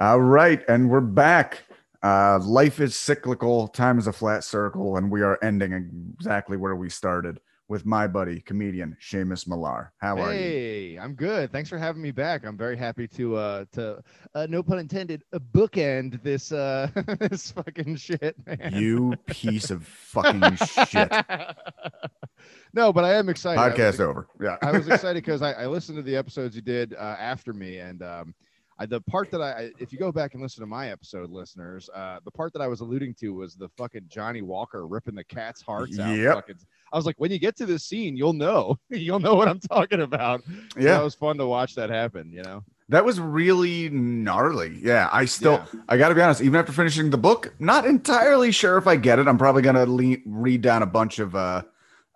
All right, and we're back. Uh, life is cyclical, time is a flat circle, and we are ending exactly where we started with my buddy, comedian Seamus Millar. How are you? Hey, I'm good. Thanks for having me back. I'm very happy to uh to uh, no pun intended uh, bookend this uh this fucking shit, man. You piece of fucking shit. no, but I am excited. I was Podcast over. Yeah. I was excited because I, I listened to the episodes you did uh, after me, and um, I, the part that I, if you go back and listen to my episode, listeners, uh, the part that I was alluding to was the fucking Johnnie Walker ripping the cat's hearts out. Yep. Fucking, I was like, when you get to this scene, you'll know, you'll know what I'm talking about. So yeah. that was fun to watch that happen. You know, That was really gnarly. Yeah, I still, Yeah. I got to be honest. Even after finishing the book, not entirely sure if I get it. I'm probably gonna le- read down a bunch of uh,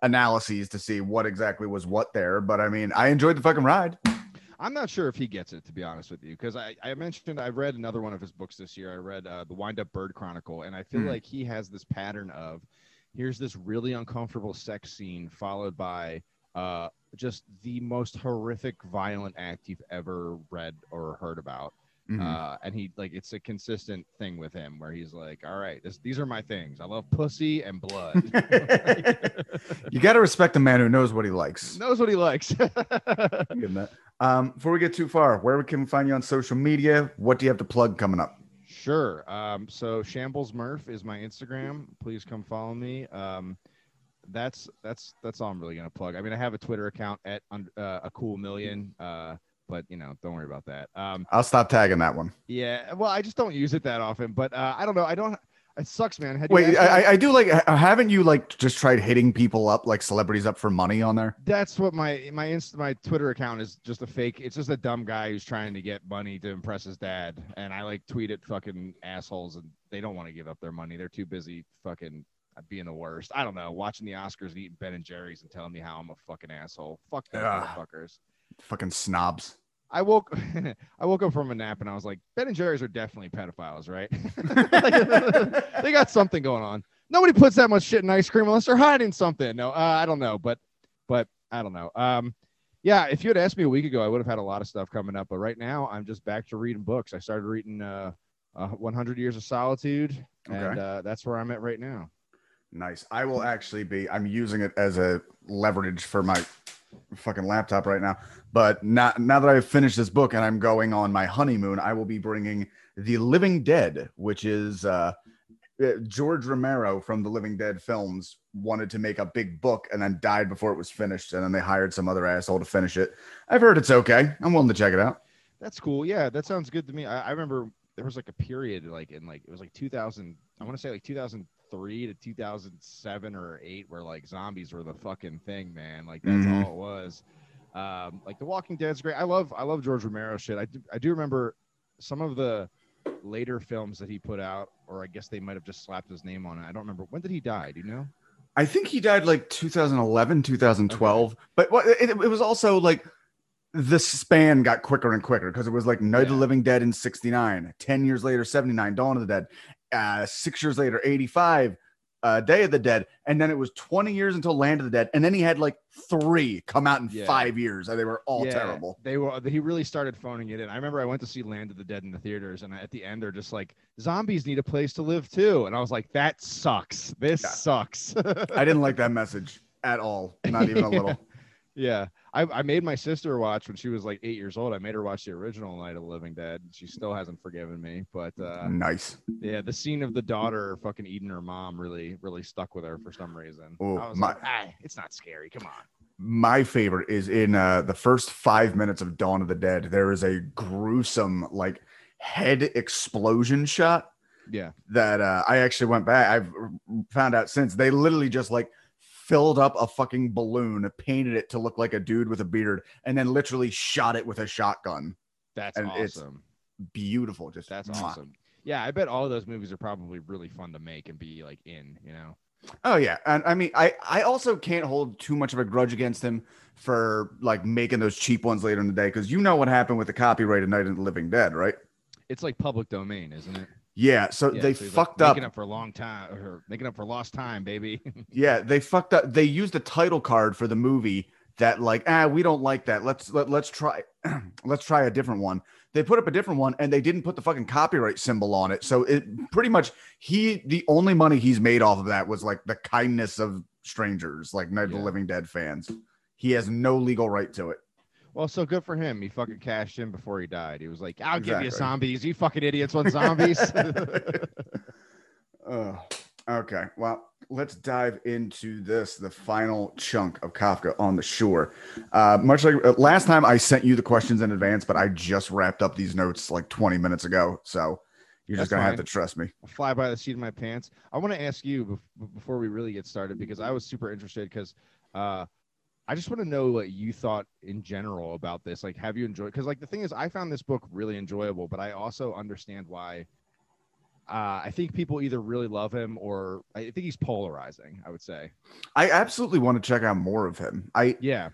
analyses to see what exactly was what there. But I mean, I enjoyed the fucking ride. I'm not sure if he gets it to be honest with you, because I, I mentioned I read another one of his books this year. I read uh, the Wind Up Bird Chronicle, and I feel Hmm. like he has this pattern of here's this really uncomfortable sex scene followed by uh, just the most horrific violent act you've ever read or heard about. Mhm. Uh, and he like it's a consistent thing with him where he's like, all right, this, these are my things. I love pussy and blood. you got to respect a man who knows what he likes. Knows what he likes. Give him that. Um, before we get too far, where can we can find you on social media? What do you have to plug coming up? Sure. Um, so Shambles Murph is my Instagram. Please come follow me. Um, that's that's that's all I'm really gonna plug. I mean, I have a Twitter account at uh, a cool million, uh, but you know, don't worry about that. Um, I'll stop tagging that one. yeah. Well, I just don't use it that often. But uh, I don't know. I don't. It sucks, man. Had Wait, me- I, I- I do like. Haven't you like just tried hitting people up, like celebrities up for money on there? that's what my my inst- my Twitter account is just a fake. It's just a dumb guy who's trying to get money to impress his dad, and I like tweet at fucking assholes, and they don't want to give up their money. They're too busy fucking being the worst. I don't know, watching the Oscars and eating Ben and Jerry's and telling me how I'm a fucking asshole. Fuck those Ugh. motherfuckers. Fucking snobs. I woke I woke up from a nap and I was like, Ben and Jerry's are definitely pedophiles, right? Like, they got something going on. Nobody puts that much shit in ice cream unless they're hiding something. No, uh, I don't know, but but I don't know. Um, yeah, if you had asked me a week ago, I would have had a lot of stuff coming up. But right now, I'm just back to reading books. I started reading uh, uh 100 Years of Solitude, and Okay. uh, that's where I'm at right now. Nice. I will actually be. I'm using it as a leverage for my fucking laptop right now. But now, now that I've finished this book and I'm going on my honeymoon, I will be bringing The Living Dead, which is uh, uh, George Romero from the Living Dead films wanted to make a big book and then died before it was finished. And then they hired some other asshole to finish it. I've heard it's okay. I'm willing to check it out. That's cool. Yeah, that sounds good to me. I, I remember there was like a period like in like it was like 2000. I want to say like 2003 to 2007 or eight where like zombies were the fucking thing, man. Like that's Mhm. all it was. Um, like The Walking Dead's great. I love I love George Romero shit. I do, I do remember some of the later films that he put out, or I guess they might have just slapped his name on it. I don't remember when did he die. Do you know? I think he died like 2011, 2012. But what it, it was also like the span got quicker and quicker because it was like Night of the Living Dead in 69, 10 years later, 79, Dawn of the Dead, uh, six years later, 85, uh, Day of the Dead. And then it was 20 years until Land of the Dead. And then he had like three come out in Yeah. five years and they were all Yeah, terrible. They were. He really started phoning it in. I remember I went to see Land of the Dead in the theaters, and at the end they're just like, "Zombies need a place to live too," and I was like, "That sucks. This Yeah. sucks." I didn't like that message at all, not even a little. yeah, I, I made my sister watch when she was like eight years old. I made her watch the original Night of the Living Dead. She still hasn't forgiven me, but uh, nice. yeah, the scene of the daughter fucking eating her mom really, really stuck with her for some reason. Oh, I was my- like, ah, it's not scary. Come on. my favorite is in uh, the first five minutes of Dawn of the Dead. There is a gruesome, like, head explosion shot Yeah. that uh, I actually went back. I've found out since they literally just like filled up a fucking balloon, painted it to look like a dude with a beard, and then literally shot it with a shotgun. That's And awesome. Beautiful. Just That's mwah. awesome. Yeah, I bet all of those movies are probably really fun to make and be like in, you know. Oh yeah, and I mean, I I also can't hold too much of a grudge against him for like making those cheap ones later in the day because you know what happened with the copyrighted Night of the Living Dead, right? It's like public domain, isn't it? Yeah, so Yeah, they so he's, like, fucked up. making up for a long time or making up for lost time, baby. Yeah, they fucked up. They used a title card for the movie that like ah we don't like that let's let, let's try let's try a different one they put up a different one and they didn't put the fucking copyright symbol on it so it pretty much he the only money he's made off of that was like the kindness of strangers like night of the living dead fans he has no legal right to it Well, so good for him. He fucking cashed in before he died. He was like, "I'll give you zombies. You fucking idiots want zombies." Ugh. okay, well, let's dive into this the final chunk of Kafka on the Shore. Uh, much like uh, last time, I sent you the questions in advance, but I just wrapped up these notes like 20 minutes ago. So you're just going to have to trust me. fly by the seat of my pants. I want to ask you bef- before we really get started because I was super interested because uh, I just want to know what you thought in general about this. Like, have you enjoyed? Because like the thing is, I found this book really enjoyable, but I also understand why. Uh, I think people either really love him or I think he's polarizing. I would say, I absolutely want to check out more of him. I yeah,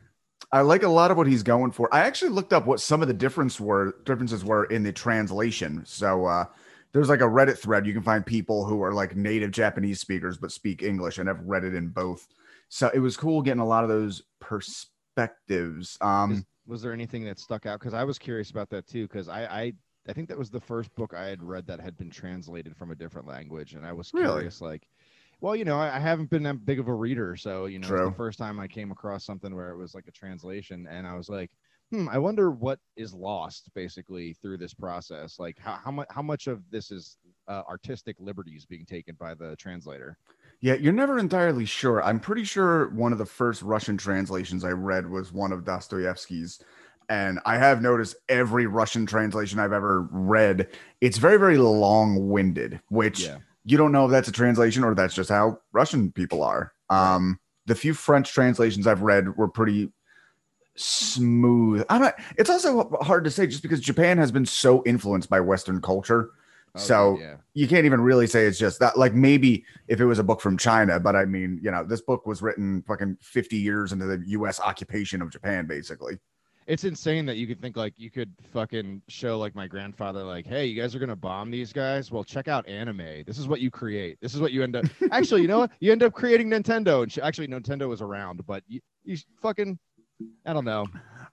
I like a lot of what he's going for. I actually looked up what some of the difference were differences were in the translation. So uh there's like a Reddit thread you can find people who are like native Japanese speakers but speak English and have read it in both. So it was cool getting a lot of those perspectives. Um Is- was there anything that stuck out? Because I was curious about that too. Because I, I I think that was the first book I had read that had been translated from a different language, and I was Really? curious, like, well, you know, I, I haven't been that big of a reader, so you know, the first time I came across something where it was like a translation, and I was like, hmm, I wonder what is lost basically through this process. Like, how how much how much of this is uh, artistic liberties being taken by the translator? Yeah, you're never entirely sure. I'm pretty sure one of the first Russian translations I read was one of Dostoevsky's. And I have noticed every Russian translation I've ever read, it's very, very long winded, which Yeah, you don't know if that's a translation or that's just how Russian people are. Um, the few French translations I've read were pretty smooth. I'm not, it's also hard to say just because Japan has been so influenced by Western culture. So yeah. you can't even really say it's just that. Like maybe if it was a book from China, but I mean, you know, this book was written fucking 50 years into the US occupation of Japan, basically. it's insane that you could think like you could fucking show like my grandfather like hey you guys are gonna bomb these guys well check out anime this is what you create this is what you end up actually you know what you end up creating nintendo and sh- actually nintendo was around but you, you fucking i don't know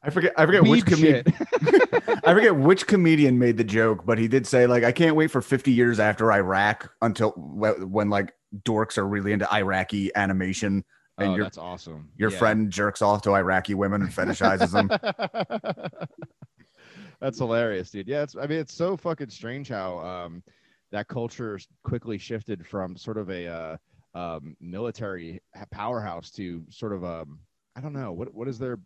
I forget I forget which comedian. I forget which comedian made the joke, but he did say like I can't wait for 50 years after Iraq until when like dorks are really into Iraqi animation and oh your that's awesome your Yeah. friend jerks off to Iraqi women and fetishizes them. That's hilarious, dude. Yeah, it's I mean it's so fucking strange how um that culture quickly shifted from sort of a uh um military powerhouse to sort of um I don't know what what is their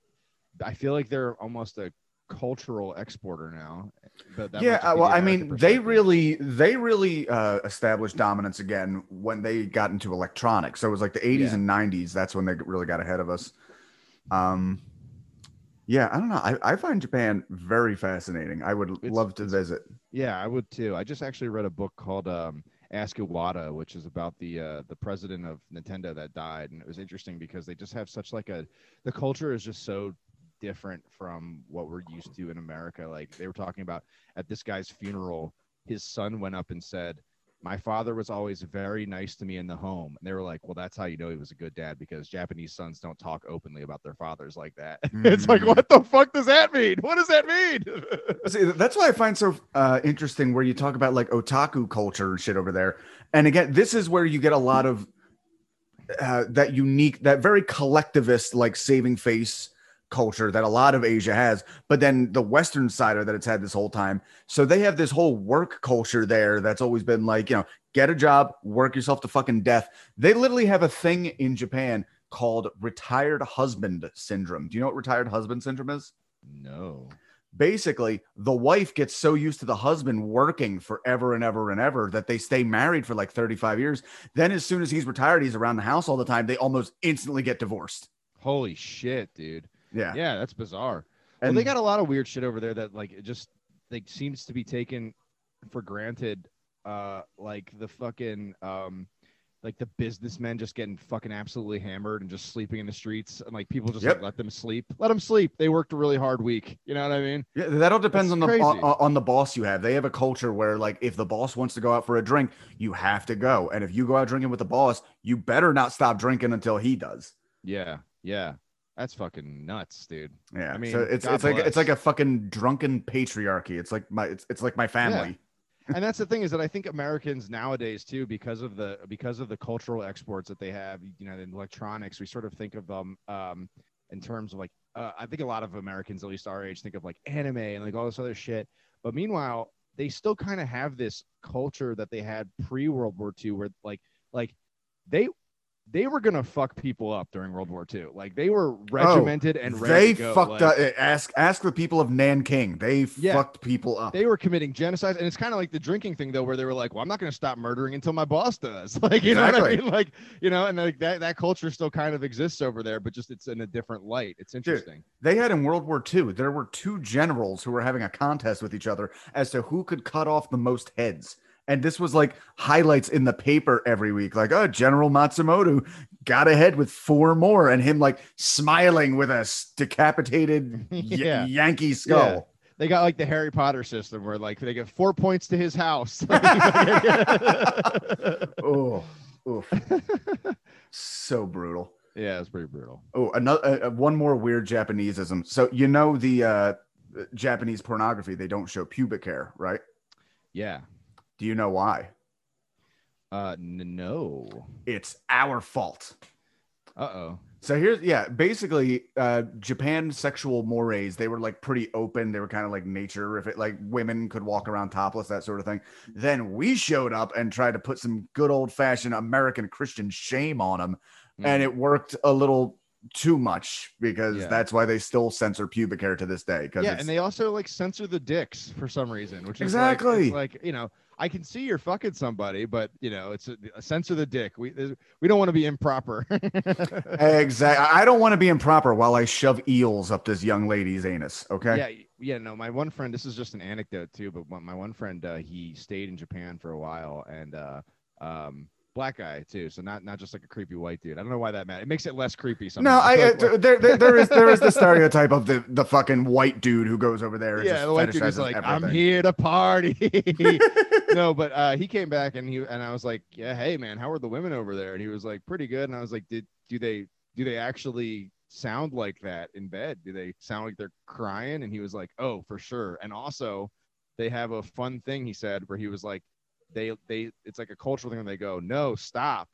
I feel like they're almost a cultural exporter now. But that yeah, uh, well, I mean, they really, they really uh, established dominance again when they got into electronics. So it was like the 80s Yeah. and 90s. That's when they really got ahead of us. Um, yeah, I don't know. I, I find Japan very fascinating. I would It's- love to visit. Yeah, I would too. I just actually read a book called um, Ask Iwata, which is about the uh, the president of Nintendo that died, and it was interesting because they just have such like a the culture is just so different from what we're used to in America. Like they were talking about at this guy's funeral, his son went up and said, "My father was always very nice to me in the home," and they were like, "Well, that's how you know he was a good dad because Japanese sons don't talk openly about their fathers like that." it's like, Mm. what the fuck does that mean? What does that mean? See, that's why I find so uh, interesting where you talk about like otaku culture and shit over there. And again, this is where you get a lot of uh, that unique, that very collectivist, like saving face culture that a lot of Asia has, but then the Western side of that it's had this whole time. So they have this whole work culture there that's always been like, you know, get a job, work yourself to fucking death. They literally have a thing in Japan called retired husband syndrome. Do you know what retired husband syndrome is? no. basically the wife gets so used to the husband working forever and ever and ever that they stay married for like 35 years then as soon as he's retired he's around the house all the time they almost instantly get divorced Holy shit, dude. Yeah, Yeah, that's bizarre. and well, they got a lot of weird shit over there that like it just like seems to be taken for granted. Uh, like the fucking um, like the businessmen just getting fucking absolutely hammered and just sleeping in the streets, and like people just Yep. like, let them sleep, let them sleep. They worked a really hard week. You know what I mean? yeah, that all depends That's on the crazy. on, on the boss you have they have a culture where like if the boss wants to go out for a drink you have to go and if you go out drinking with the boss you better not stop drinking until he does Yeah, yeah. That's fucking nuts, dude. Yeah. I mean, so it's God it's like it's like a fucking drunken patriarchy. It's like my it's, it's like my family. Yeah. and that's the thing is that I think Americans nowadays too, because of the because of the cultural exports that they have, you know, in electronics, we sort of think of them um, in terms of like uh, I think a lot of Americans, at least our age, think of like anime and like all this other shit. But meanwhile, they still kind of have this culture that they had pre World War II, where like like they they were gonna fuck people up during World War II. Like they were oh, regimented and ready Oh, they to go. fucked like, up. Eh, ask ask the people of Nanking. They Yeah. fucked people up. they were committing genocide and it's kind of like the drinking thing though where they were like well i'm not going to stop murdering until my boss does like you know what i mean like you know and like that that culture still kind of exists over there but just it's in a different light it's interesting They had in World War II, there were two generals who were having a contest with each other as to who could cut off the most heads. And this was like highlights in the paper every week. Like, oh, General Matsumoto got ahead with four more, and him like smiling with a decapitated y- Yeah. Yankee skull. they got like the harry potter system where like they get four points to his house Oh, so brutal. yeah it's pretty brutal Oh, another uh, one more weird Japaneseism. So you know the uh, Japanese pornography, they don't show pubic hair, right? yeah Do you know why? uh n- no It's our fault. uh-oh So here's yeah, basically uh Japan sexual mores, they were like pretty open. They were kind of like nature if it like women could walk around topless, that sort of thing. Then we showed up and tried to put some good old fashioned American Christian shame on them, and it worked a little too much because Yeah. that's why they still censor pubic hair to this day. Because yeah, and they also like censor the dicks for some reason, which is Exactly. like, like you know, I can see you're fucking somebody, but you know, it's a, a censor the dick. We we don't want to be improper. exactly. I don't want to be improper while I shove eels up this young lady's anus. Okay. Yeah, yeah. No, my one friend. This is just an anecdote too, but my- my one friend, uh, he stayed in Japan for a while, and uh, um, black guy too. So not not just like a creepy white dude. I don't know why that matters. It makes it less creepy. Sometimes. No, Somehow. I, like, uh, there, there, there is there is the stereotype of the the fucking white dude who goes over there. And yeah, just the white dude is like, I'm here to party. no, but uh, he came back and he and I was like, yeah, hey man, how are the women over there? And he was like, pretty good. And I was like, did do they do they actually sound like that in bed? Do they sound like they're crying? And he was like, oh, for sure. And also, they have a fun thing he said where he was like, they they it's like a cultural thing where they go, no, stop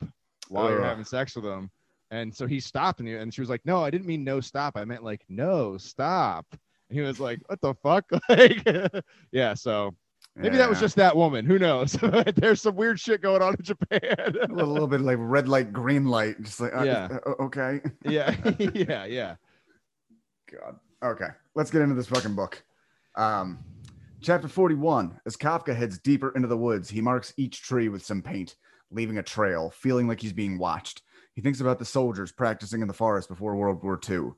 while you're Ugh. having sex with them. And so he stopped and, he, and she was like, no, I didn't mean no stop. I meant like no stop. And he was like, what the fuck? like, yeah. So maybe that was just that woman. Who knows? There's some weird shit going on in Japan. a little, little bit like red light, green light. Just like uh, Yeah. uh, okay. yeah, yeah, yeah. God. Okay, let's get into this fucking book. Um, chapter 41. As Kafka heads deeper into the woods, he marks each tree with some paint, leaving a trail, feeling like he's being watched. He thinks about the soldiers practicing in the forest before World War II.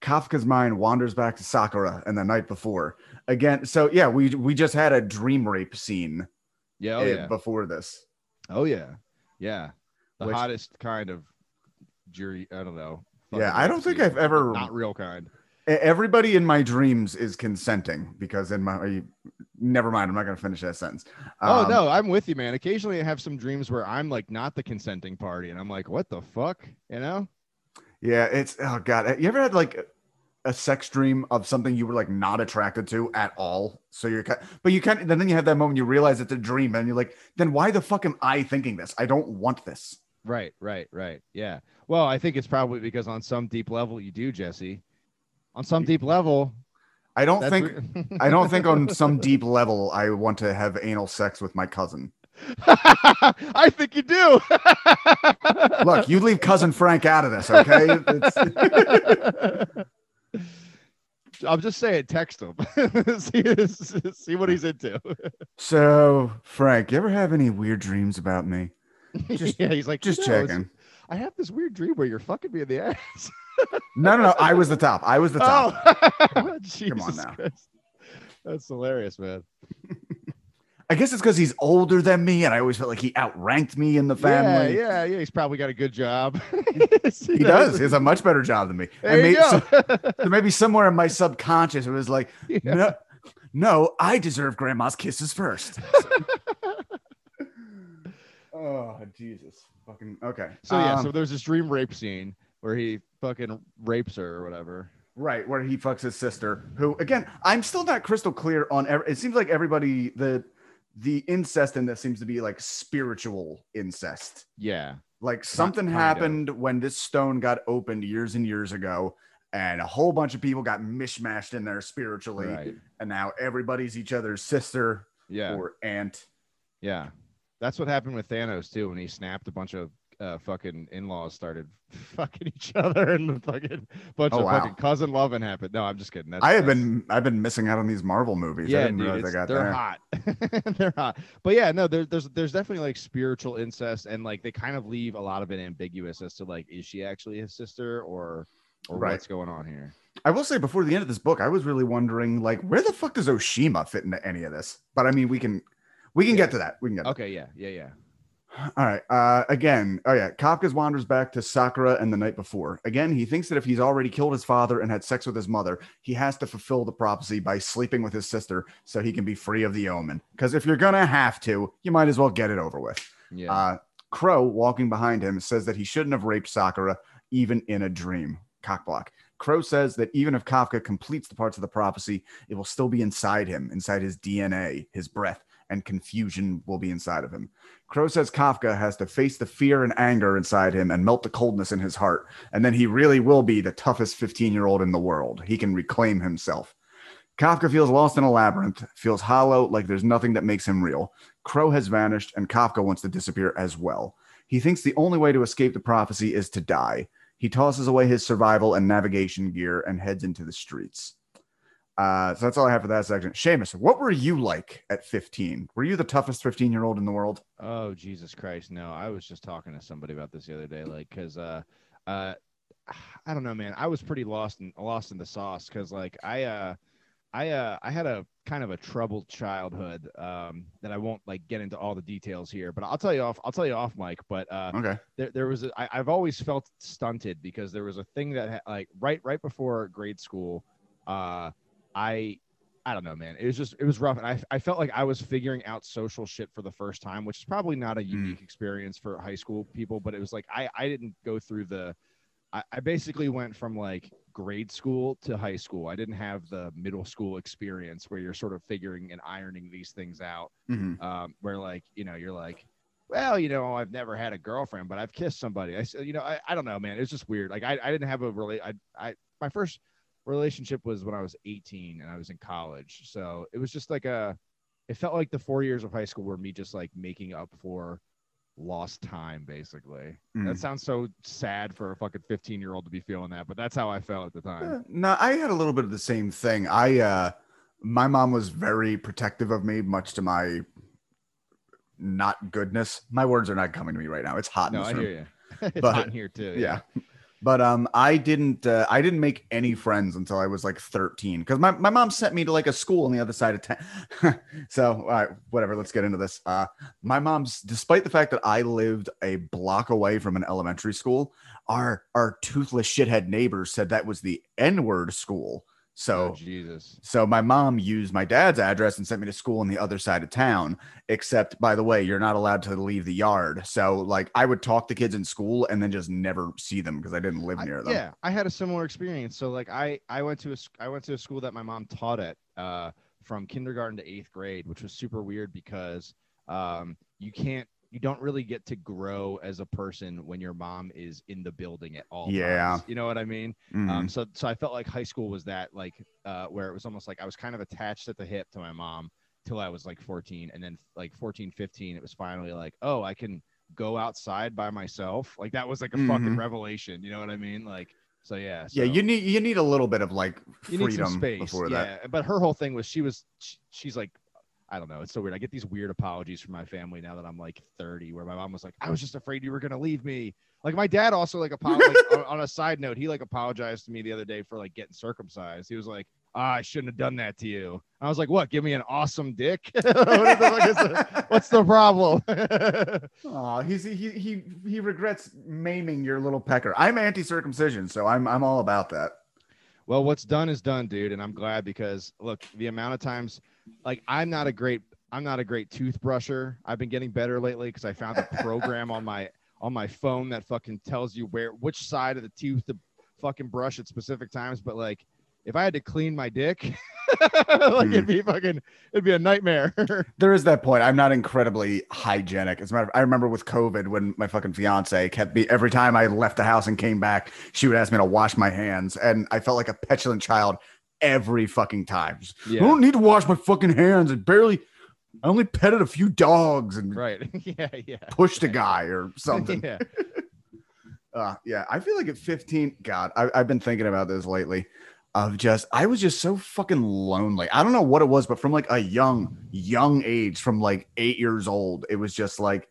Kafka's mind wanders back to Sakura and the night before. Again, so yeah, we we just had a dream rape scene Yeah, oh eh, yeah. before this. Oh yeah. Yeah. The Which- hottest kind of jury, I don't know. Yeah, I don't think. I've ever- not real kind. Everybody in my dreams is consenting because in my never mind, I'm not going to finish that sentence. oh Um, no, I'm with you, man. Occasionally I have some dreams where I'm like not the consenting party and I'm like, what the fuck? You know? Yeah, it's oh god. You ever had like a sex dream of something you were like not attracted to at all? So you're kind, but you of then you have that moment you realize it's a dream, and you're like, then why the fuck am I thinking this? I don't want this. Right, right, right. Yeah. Well, I think it's probably because on some deep level you do, Jesse. On some deep level, I don't that's think I don't think on some deep level I want to have anal sex with my cousin. I think you do. Look, you leave cousin Frank out of this, okay? I'm just saying, text him. see, see what he's into. so, Frank, you ever have any weird dreams about me? Just- yeah, he's like, Just "You know, checking. I have this weird dream where you're fucking me in the ass. No, no, no. I was the top. I was the top. Oh, Jesus now. Christ. That's hilarious, man. I guess it's because he's older than me, and I always felt like he outranked me in the family. Yeah, yeah, yeah. He's probably got a good job. He does. He has a much better job than me. There and you may- go. so, so maybe somewhere in my subconscious, it was like, Yeah. no, no, I deserve grandma's kisses first. oh, Jesus. Fucking okay. So yeah, Um, so there's this dream rape scene, where he fucking rapes her or whatever. Right, where he fucks his sister, who again, I'm still not crystal clear on. Every, it seems like everybody the the incest in this seems to be like spiritual incest. Yeah. Like something kind of. happened when this stone got opened years and years ago, and a whole bunch of people got mishmashed in there spiritually, Right. and now everybody's each other's sister Yeah. or aunt. Yeah, that's what happened with Thanos too. When he snapped, a bunch of uh, fucking in-laws started fucking each other, and the fucking bunch Oh, of wow. fucking cousin loving happened. No, I'm just kidding. That's, I have that's- been I've been missing out on these Marvel movies. I Yeah, didn't dude, got they're there. hot. they're hot. But yeah, no, there, there's there's definitely like spiritual incest, and like they kind of leave a lot of it ambiguous as to like is she actually his sister or or Right. what's going on here. I will say before the end of this book, I was really wondering like where the fuck does Oshima fit into any of this? But I mean, we can we can Yeah. get to that. We can get. to Okay, yeah, yeah, yeah. All right. Uh, again, oh yeah, Kafka's wanders back to Sakura and the night before. Again, he thinks that if he's already killed his father and had sex with his mother, he has to fulfill the prophecy by sleeping with his sister so he can be free of the omen. Because if you're gonna have to, you might as well get it over with. Yeah. Uh, Crow, walking behind him, says that he shouldn't have raped Sakura even in a dream. Cockblock. Crow says that even if Kafka completes the parts of the prophecy, it will still be inside him, inside his DNA, his breath, and confusion will be inside of him. Crow says Kafka has to face the fear and anger inside him and melt the coldness in his heart, and then he really will be the toughest 15 year old in the world. He can reclaim himself. Kafka feels lost in a labyrinth, feels hollow, like there's nothing that makes him real. Crow has vanished, and Kafka wants to disappear as well. He thinks the only way to escape the prophecy is to die. He tosses away his survival and navigation gear and heads into the streets. Uh, so that's all I have for that section. Seamus, what were you like at 15? Were you the toughest 15 year old in the world? Oh Jesus Christ! No, I was just talking to somebody about this the other day, like, cause, uh, uh, I don't know, man. I was pretty lost in lost in the sauce, cause like I, uh, I, uh, I had a kind of a troubled childhood, um, that I won't like get into all the details here, but I'll tell you off. I'll tell you off, Mike. But uh, Okay. there, there was a, I, I've always felt stunted because there was a thing that ha- like right right before grade school, uh, I I don't know, man. It was just it was rough, and I I felt like I was figuring out social shit for the first time, which is probably not a unique experience for high school people, but it was like I I didn't go through the. I, I basically went from like grade school to high school. I didn't have the middle school experience where you're sort of figuring and ironing these things out Mhm. um, where like you know you're like well you know i've never had a girlfriend but i've kissed somebody i said you know I, I don't know man it's just weird like i, I didn't have a really I, I my first relationship was when i was 18 and i was in college so it was just like a it felt like the four years of high school were me just like making up for lost time basically Mm. that sounds so sad for a fucking 15 year old to be feeling that but that's how i felt at the time no, I had a little bit of the same thing. I uh my mom was very protective of me, much to my not goodness. My words are not coming to me right now. It's hot in no i room. hear you it's But- hot in here too yeah. But um I didn't uh, I didn't make any friends until I was like 13 because my, my mom sent me to like a school on the other side of town. so whatever, let's get into this. Uh my mom's despite the fact that I lived a block away from an elementary school, our our toothless shithead neighbors said that was the N-word school. So oh, jesus so my mom used my dad's address and sent me to school on the other side of town. Except, by the way, you're not allowed to leave the yard. So, like, I would talk to kids in school and then just never see them because I didn't live I- near them. Yeah, I had a similar experience. So like I I went to a I went to a school that my mom taught at uh, from kindergarten to eighth grade, which was super weird because um, you can't you don't really get to grow as a person when your mom is in the building at all. Yeah. times. you know what I mean. Mhm. Um, so so I felt like high school was that like uh, where it was almost like I was kind of attached at the hip to my mom till I was like 14, and then like 14, 15, it was finally like oh I can go outside by myself. Like that was like a fucking Mhm. revelation. You know what I mean? Like so yeah. yeah, you need you need a little bit of like you need freedom some space. before yeah, that. but her whole thing was she was she, she's like, I don't know, it's so weird. I get these weird apologies from my family now that I'm like 30, where my mom was like, I was just afraid you were gonna leave me. Like my dad also like apologized on, on a side note, he like apologized to me the other day for like getting circumcised. He was like, ah, I shouldn't have done that to you. I was like, what? Give me an awesome dick? What the fuck is the- what's the problem? Oh, he's he he he regrets maiming your little pecker. I'm anti-circumcision, so I'm I'm all about that. Well, what's done is done, dude, and I'm glad because look, the amount of times, like, I'm not a great, I'm not a great toothbrusher. I've been getting better lately because I found a program on my on my phone that fucking tells you where which side of the tooth to fucking brush at specific times. But like, if I had to clean my dick, like it'd be hmm. fucking, it'd be a nightmare. There is that point. I'm not incredibly hygienic. As a matter of, I remember with COVID when my fucking fiance kept me every time I left the house and came back, she would ask me to wash my hands, and I felt like a petulant child every fucking time. Just, I don't need to wash my fucking hands. And barely, I only petted a few dogs and right. yeah. Yeah. pushed a guy or something. yeah. Uh, yeah, I feel like at 15, God, I, I've been thinking about this lately. Of just, I was just so fucking lonely. I don't know what it was, but from like a young, young age, from like eight years old, it was just like,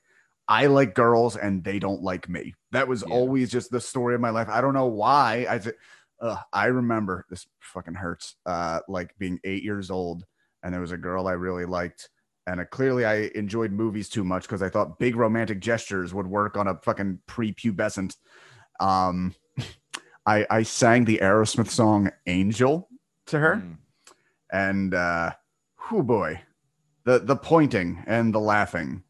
I like girls and they don't like me. That was Yeah. always just the story of my life. I don't know why. I, th- uh, I remember this fucking hurts. Uh, like being eight years old, and there was a girl I really liked, and uh, clearly I enjoyed movies too much because I thought big romantic gestures would work on a fucking prepubescent. Um, I I sang the Aerosmith song "Angel" to her, Mm. and uh, whoo boy, the the pointing and the laughing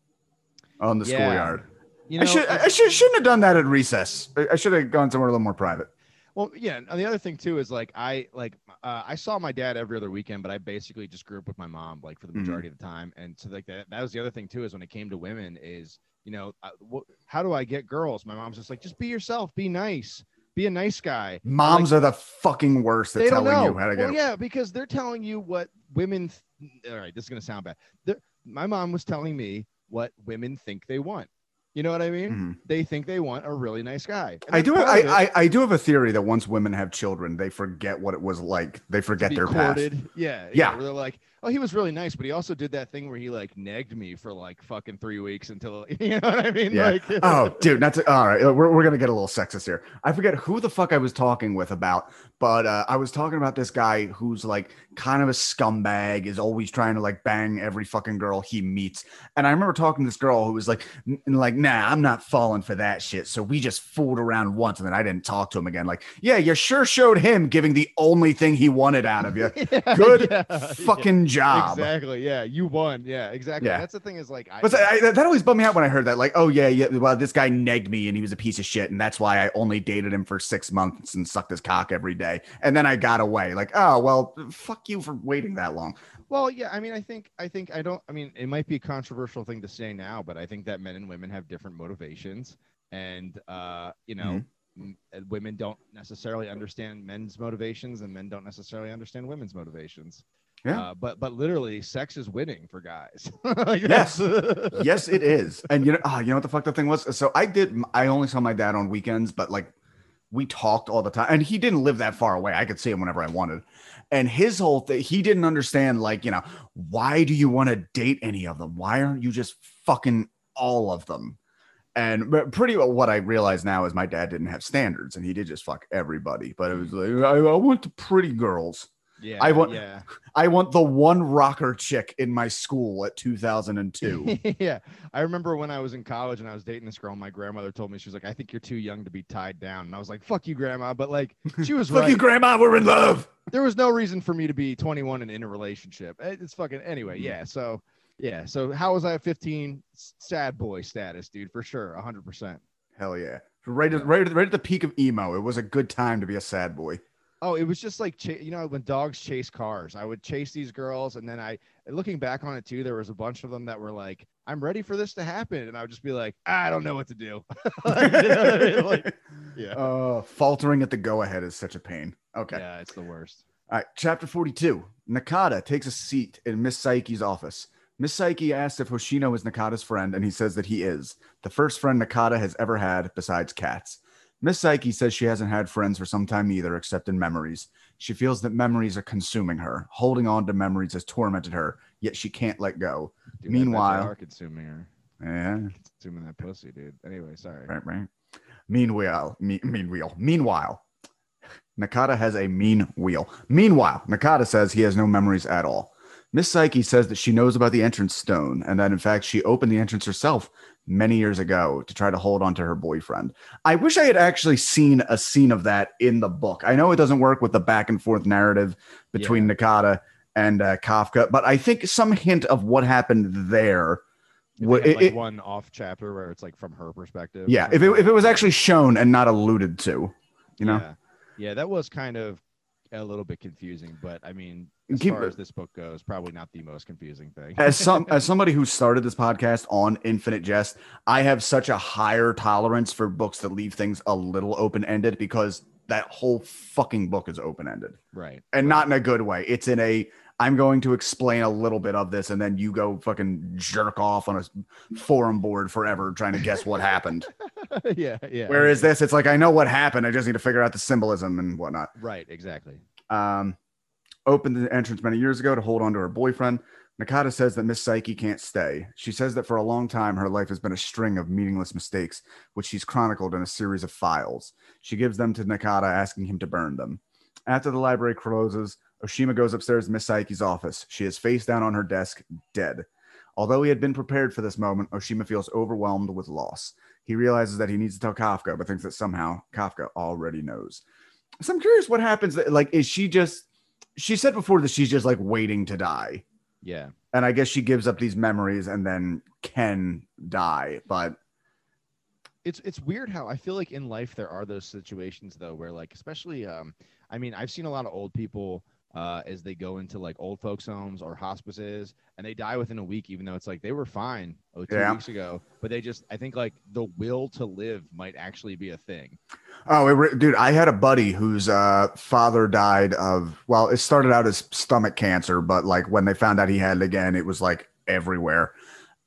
on the Yeah. schoolyard. You know, I should I should shouldn't have done that at recess. I, I should have gone somewhere a little more private. Well, yeah. And the other thing too is like I like uh, I saw my dad every other weekend, but I basically just grew up with my mom like for the Mhm. majority of the time. And so like that that was the other thing too is when it came to women is you know uh, wh- how do I get girls? My mom's just like just be yourself, be nice, be a nice guy. Moms are the fucking worst at They don't telling know. you how to get. well, yeah, because they're telling you what women. Th- All right, this is gonna sound bad. They're- my mom was telling me what women think they want. You know what I mean? Mhm. They think they want a really nice guy. I do. I. I I do have a theory that once women have children, they forget what it was like. They forget their past. courted. Yeah, Yeah. where They're like, oh, he was really nice, but he also did that thing where he like negged me for like fucking three weeks until you know what I mean? Yeah. Like, Oh, dude, that's all right. We're, we're gonna get a little sexist here. I forget who the fuck I was talking with about, but uh, I was talking about this guy who's like kind of a scumbag, is always trying to like bang every fucking girl he meets. And I remember talking to this girl who was like, n- like, nah, I'm not falling for that shit. So we just fooled around once, and then I didn't talk to him again. Like, yeah, you sure showed him giving the only thing he wanted out of you. Yeah, Good yeah, yeah. Job. Exactly. Yeah, you won. Yeah, exactly. Yeah. That's the thing is like, I, But I, that always bummed me out when I heard that. Like, oh yeah, yeah. Well, this guy negged me, and he was a piece of shit, and that's why I only dated him for six months and sucked his cock every day, and then I got away. Like, oh well, fuck you for waiting that long. Well, yeah. I mean, I think, I think, I don't. I mean, it might be a controversial thing to say now, but I think that men and women have different motivations, and uh, you know, Mm-hmm. uh, women don't necessarily understand men's motivations, and men don't necessarily understand women's motivations. Yeah. Uh, but but literally, sex is winning for guys. Yes. yes, it is. And you know, oh, you know what the fuck the thing was? So I did. I only saw my dad on weekends, but like we talked all the time, and he didn't live that far away. I could see him whenever I wanted. And his whole thing, he didn't understand. Like, you know, why do you want to date any of them? Why aren't you just fucking all of them? And pretty well, what I realize now is my dad didn't have standards, and he did just fuck everybody. But it was like I, I want the pretty girls. Yeah, I want- Yeah, I want the one rocker chick in my school at 2002. yeah. I remember when I was in college and I was dating this girl. My grandmother told me she was like, "I think you're too young to be tied down," and I was like, "Fuck you, grandma." But like, she was Fuck right. you, grandma. We're in love. there was no reason for me to be 21 and in a relationship. It's fucking anyway. Mhm. Yeah. So yeah. So how was I at 15? Sad boy status, dude, for sure, 100. percent Hell yeah. Right at, right, at, right at the peak of emo. It was a good time to be a sad boy. Oh, it was just like cha- you know when dogs chase cars. I would chase these girls, and then I, looking back on it too, there was a bunch of them that were like, "I'm ready for this to happen," and I would just be like, "I don't know what to do." Like, you know I mean? Like, yeah, Uh, faltering at the go ahead is such a pain. Okay. yeah, it's the worst. All right. Chapter 42. Nakata takes a seat in Miss Saeki's office. Miss Saeki asks if Hoshino is Nakata's friend, and he says that he is. The first friend Nakata has ever had besides cats. Miss Saeki says she hasn't had friends for some time either, except in memories. She feels that memories are consuming her. Holding on to memories has tormented her, yet she can't let go. Dude, Meanwhile- are consuming her, Yeah. consuming that pussy, dude. Anyway, sorry. Right, right. Meanwhile, me, meanwhile, meanwhile, Nakata has a mean wheel. Meanwhile, Nakata says he has no memories at all. Miss Saeki says that she knows about the entrance stone and that in fact she opened the entrance herself many years ago to try to hold on to her boyfriend. I wish I had actually seen a scene of that in the book. I know it doesn't work with the back and forth narrative between Nakata and uh, Kafka, but I think some hint of what happened there had, it- like it- one off chapter where it's like from her perspective. yeah, if it, if it was actually shown and not alluded to, you know, Yeah. yeah, that was kind of a little bit confusing, but I mean, as Keep- far as this book goes, probably not the most confusing thing. as some as somebody who started this podcast on Infinite Jest, I have such a higher tolerance for books that leave things a little open ended because that whole fucking book is open ended. right. and not in a good way. It's in a I'm going to explain a little bit of this, and then you go fucking jerk off on a forum board forever trying to guess what happened. yeah, yeah. Whereas this, it's like I know what happened. I just need to figure out the symbolism and whatnot. Right, exactly. Um, opened the entrance many years ago to hold on to her boyfriend. Nakata says that Miss Saeki can't stay. She says that for a long time, her life has been a string of meaningless mistakes, which she's chronicled in a series of files. She gives them to Nakata, asking him to burn them. After the library closes, Oshima goes upstairs to Miss Saeki's office. She is face down on her desk, dead. Although he had been prepared for this moment, Oshima feels overwhelmed with loss. He realizes that he needs to tell Kafka, but thinks that somehow Kafka already knows. So I'm curious what happens. Like, is she just? She said before that she's just like waiting to die, Yeah. and I guess she gives up these memories and then can die. But it's it's weird how I feel like in life there are those situations though where like especially um I mean I've seen a lot of old people uh as they go into like old folks homes or hospices and they die within a week even though it's like they were fine oh two Yeah. weeks ago but they just I think like the will to live might actually be a thing oh, it, dude, I had a buddy whose uh, father died of. Well, it started out as stomach cancer, but like when they found out he had it again, it was like everywhere.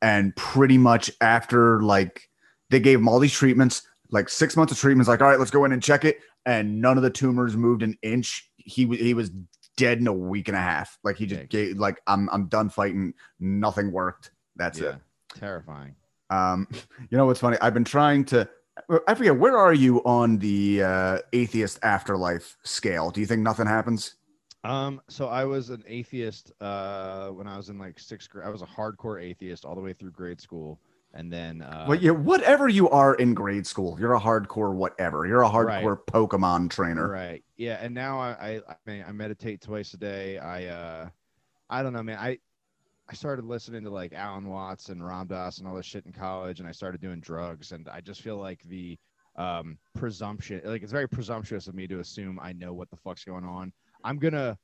And pretty much after like they gave him all these treatments, like six months of treatments. Like, all right, let's go in and check it, and none of the tumors moved an inch. He he was dead in a week and a half. Like he just gave like I'm I'm done fighting. Nothing worked. That's it. terrifying Um, you know what's funny? I've been trying to. I forget where are you on the uh, atheist afterlife scale? Do you think nothing happens? Um, so I was an atheist uh when I was in like sixth grade. I was a hardcore atheist all the way through grade school, and then uh, well, yeah, whatever you are in grade school, you're a hardcore whatever. You're a hardcore Pokemon trainer. Right. Yeah. And now I, I I I meditate twice a day. I uh I don't know, man. I I started listening to like Alan Watts and Ram Dass and all this shit in college, and I started doing drugs, and I just feel like the um presumption, like it's very presumptuous of me to assume I know what the fuck's going on. I'm gonna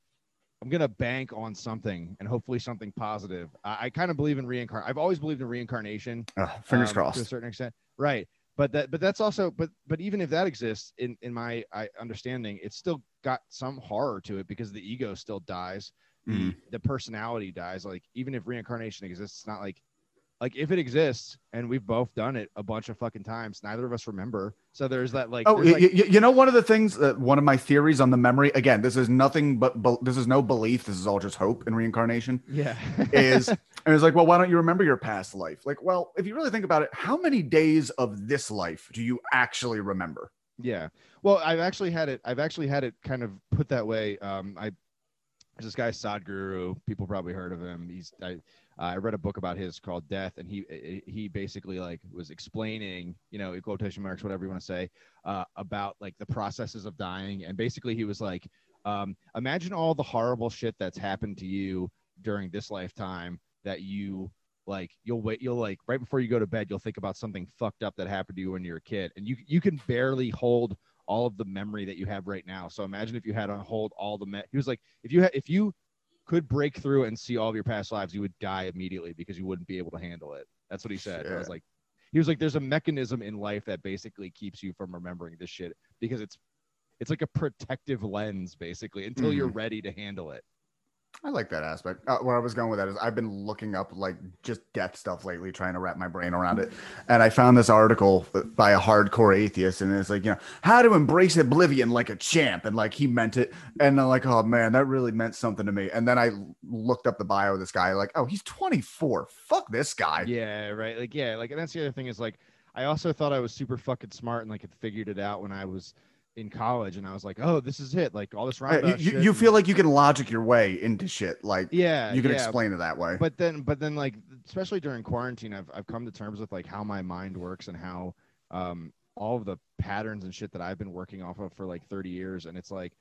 I'm gonna bank on something and hopefully something positive. I, I kind of believe in reincarnation. I've always believed in reincarnation Ugh, fingers um, crossed. to a certain extent right but that but that's also but but even if that exists in in my I, understanding it's still got some horror to it because the ego still dies the Mhm. the personality dies like even if reincarnation exists it's not like like if it exists and we've both done it a bunch of fucking times neither of us remember so there's that like, Oh, like y- you know, one of the things that one of my theories on the memory, again, this is nothing but, be- this is no belief. This is all just hope in reincarnation. yeah is and it's like, well, why don't you remember your past life? Like, well, if you really think about it, how many days of this life do you actually remember? Yeah. Well, I've actually had it. I've actually had it kind of put that way. Um, I there's this guy Sadhguru. People probably heard of him. He's I I read a book about his called Death, and he he basically like was explaining, you know, quotation marks, whatever you want to say, uh, about like the processes of dying, and basically he was like, um, imagine all the horrible shit that's happened to you during this lifetime that you like you'll wait you'll like right before you go to bed you'll think about something fucked up that happened to you when you were a kid. And you you can barely hold all of the memory that you have right now. So imagine if you had to hold all the me- he was like if you had if you could break through and see all of your past lives you would die immediately because you wouldn't be able to handle it. That's what he said. I was like he was like there's a mechanism in life that basically keeps you from remembering this shit because it's it's like a protective lens basically until you're mm. ready to handle it I like that aspect. Uh, where I was going with that is I've been looking up like just death stuff lately, trying to wrap my brain around it. And I found this article by a hardcore atheist, and it's like, you know, how to embrace oblivion like a champ. And like he meant it. And I'm like, oh man, that really meant something to me. And then I looked up the bio of this guy, like, oh, he's 24. Fuck this guy. Yeah, right. Like, yeah, like, and that's the other thing is like, I also thought I was super fucking smart and like had figured it out when I was in college, and I was like, oh, this is it. Like all this roundabout you, you, shit you feel like you can logic your way into shit. Like yeah, you can yeah. explain it that way. But then, but then, like, especially during quarantine, I've I've come to terms with like how my mind works and how um all of the patterns and shit that I've been working off of for like 30 years, and it's like,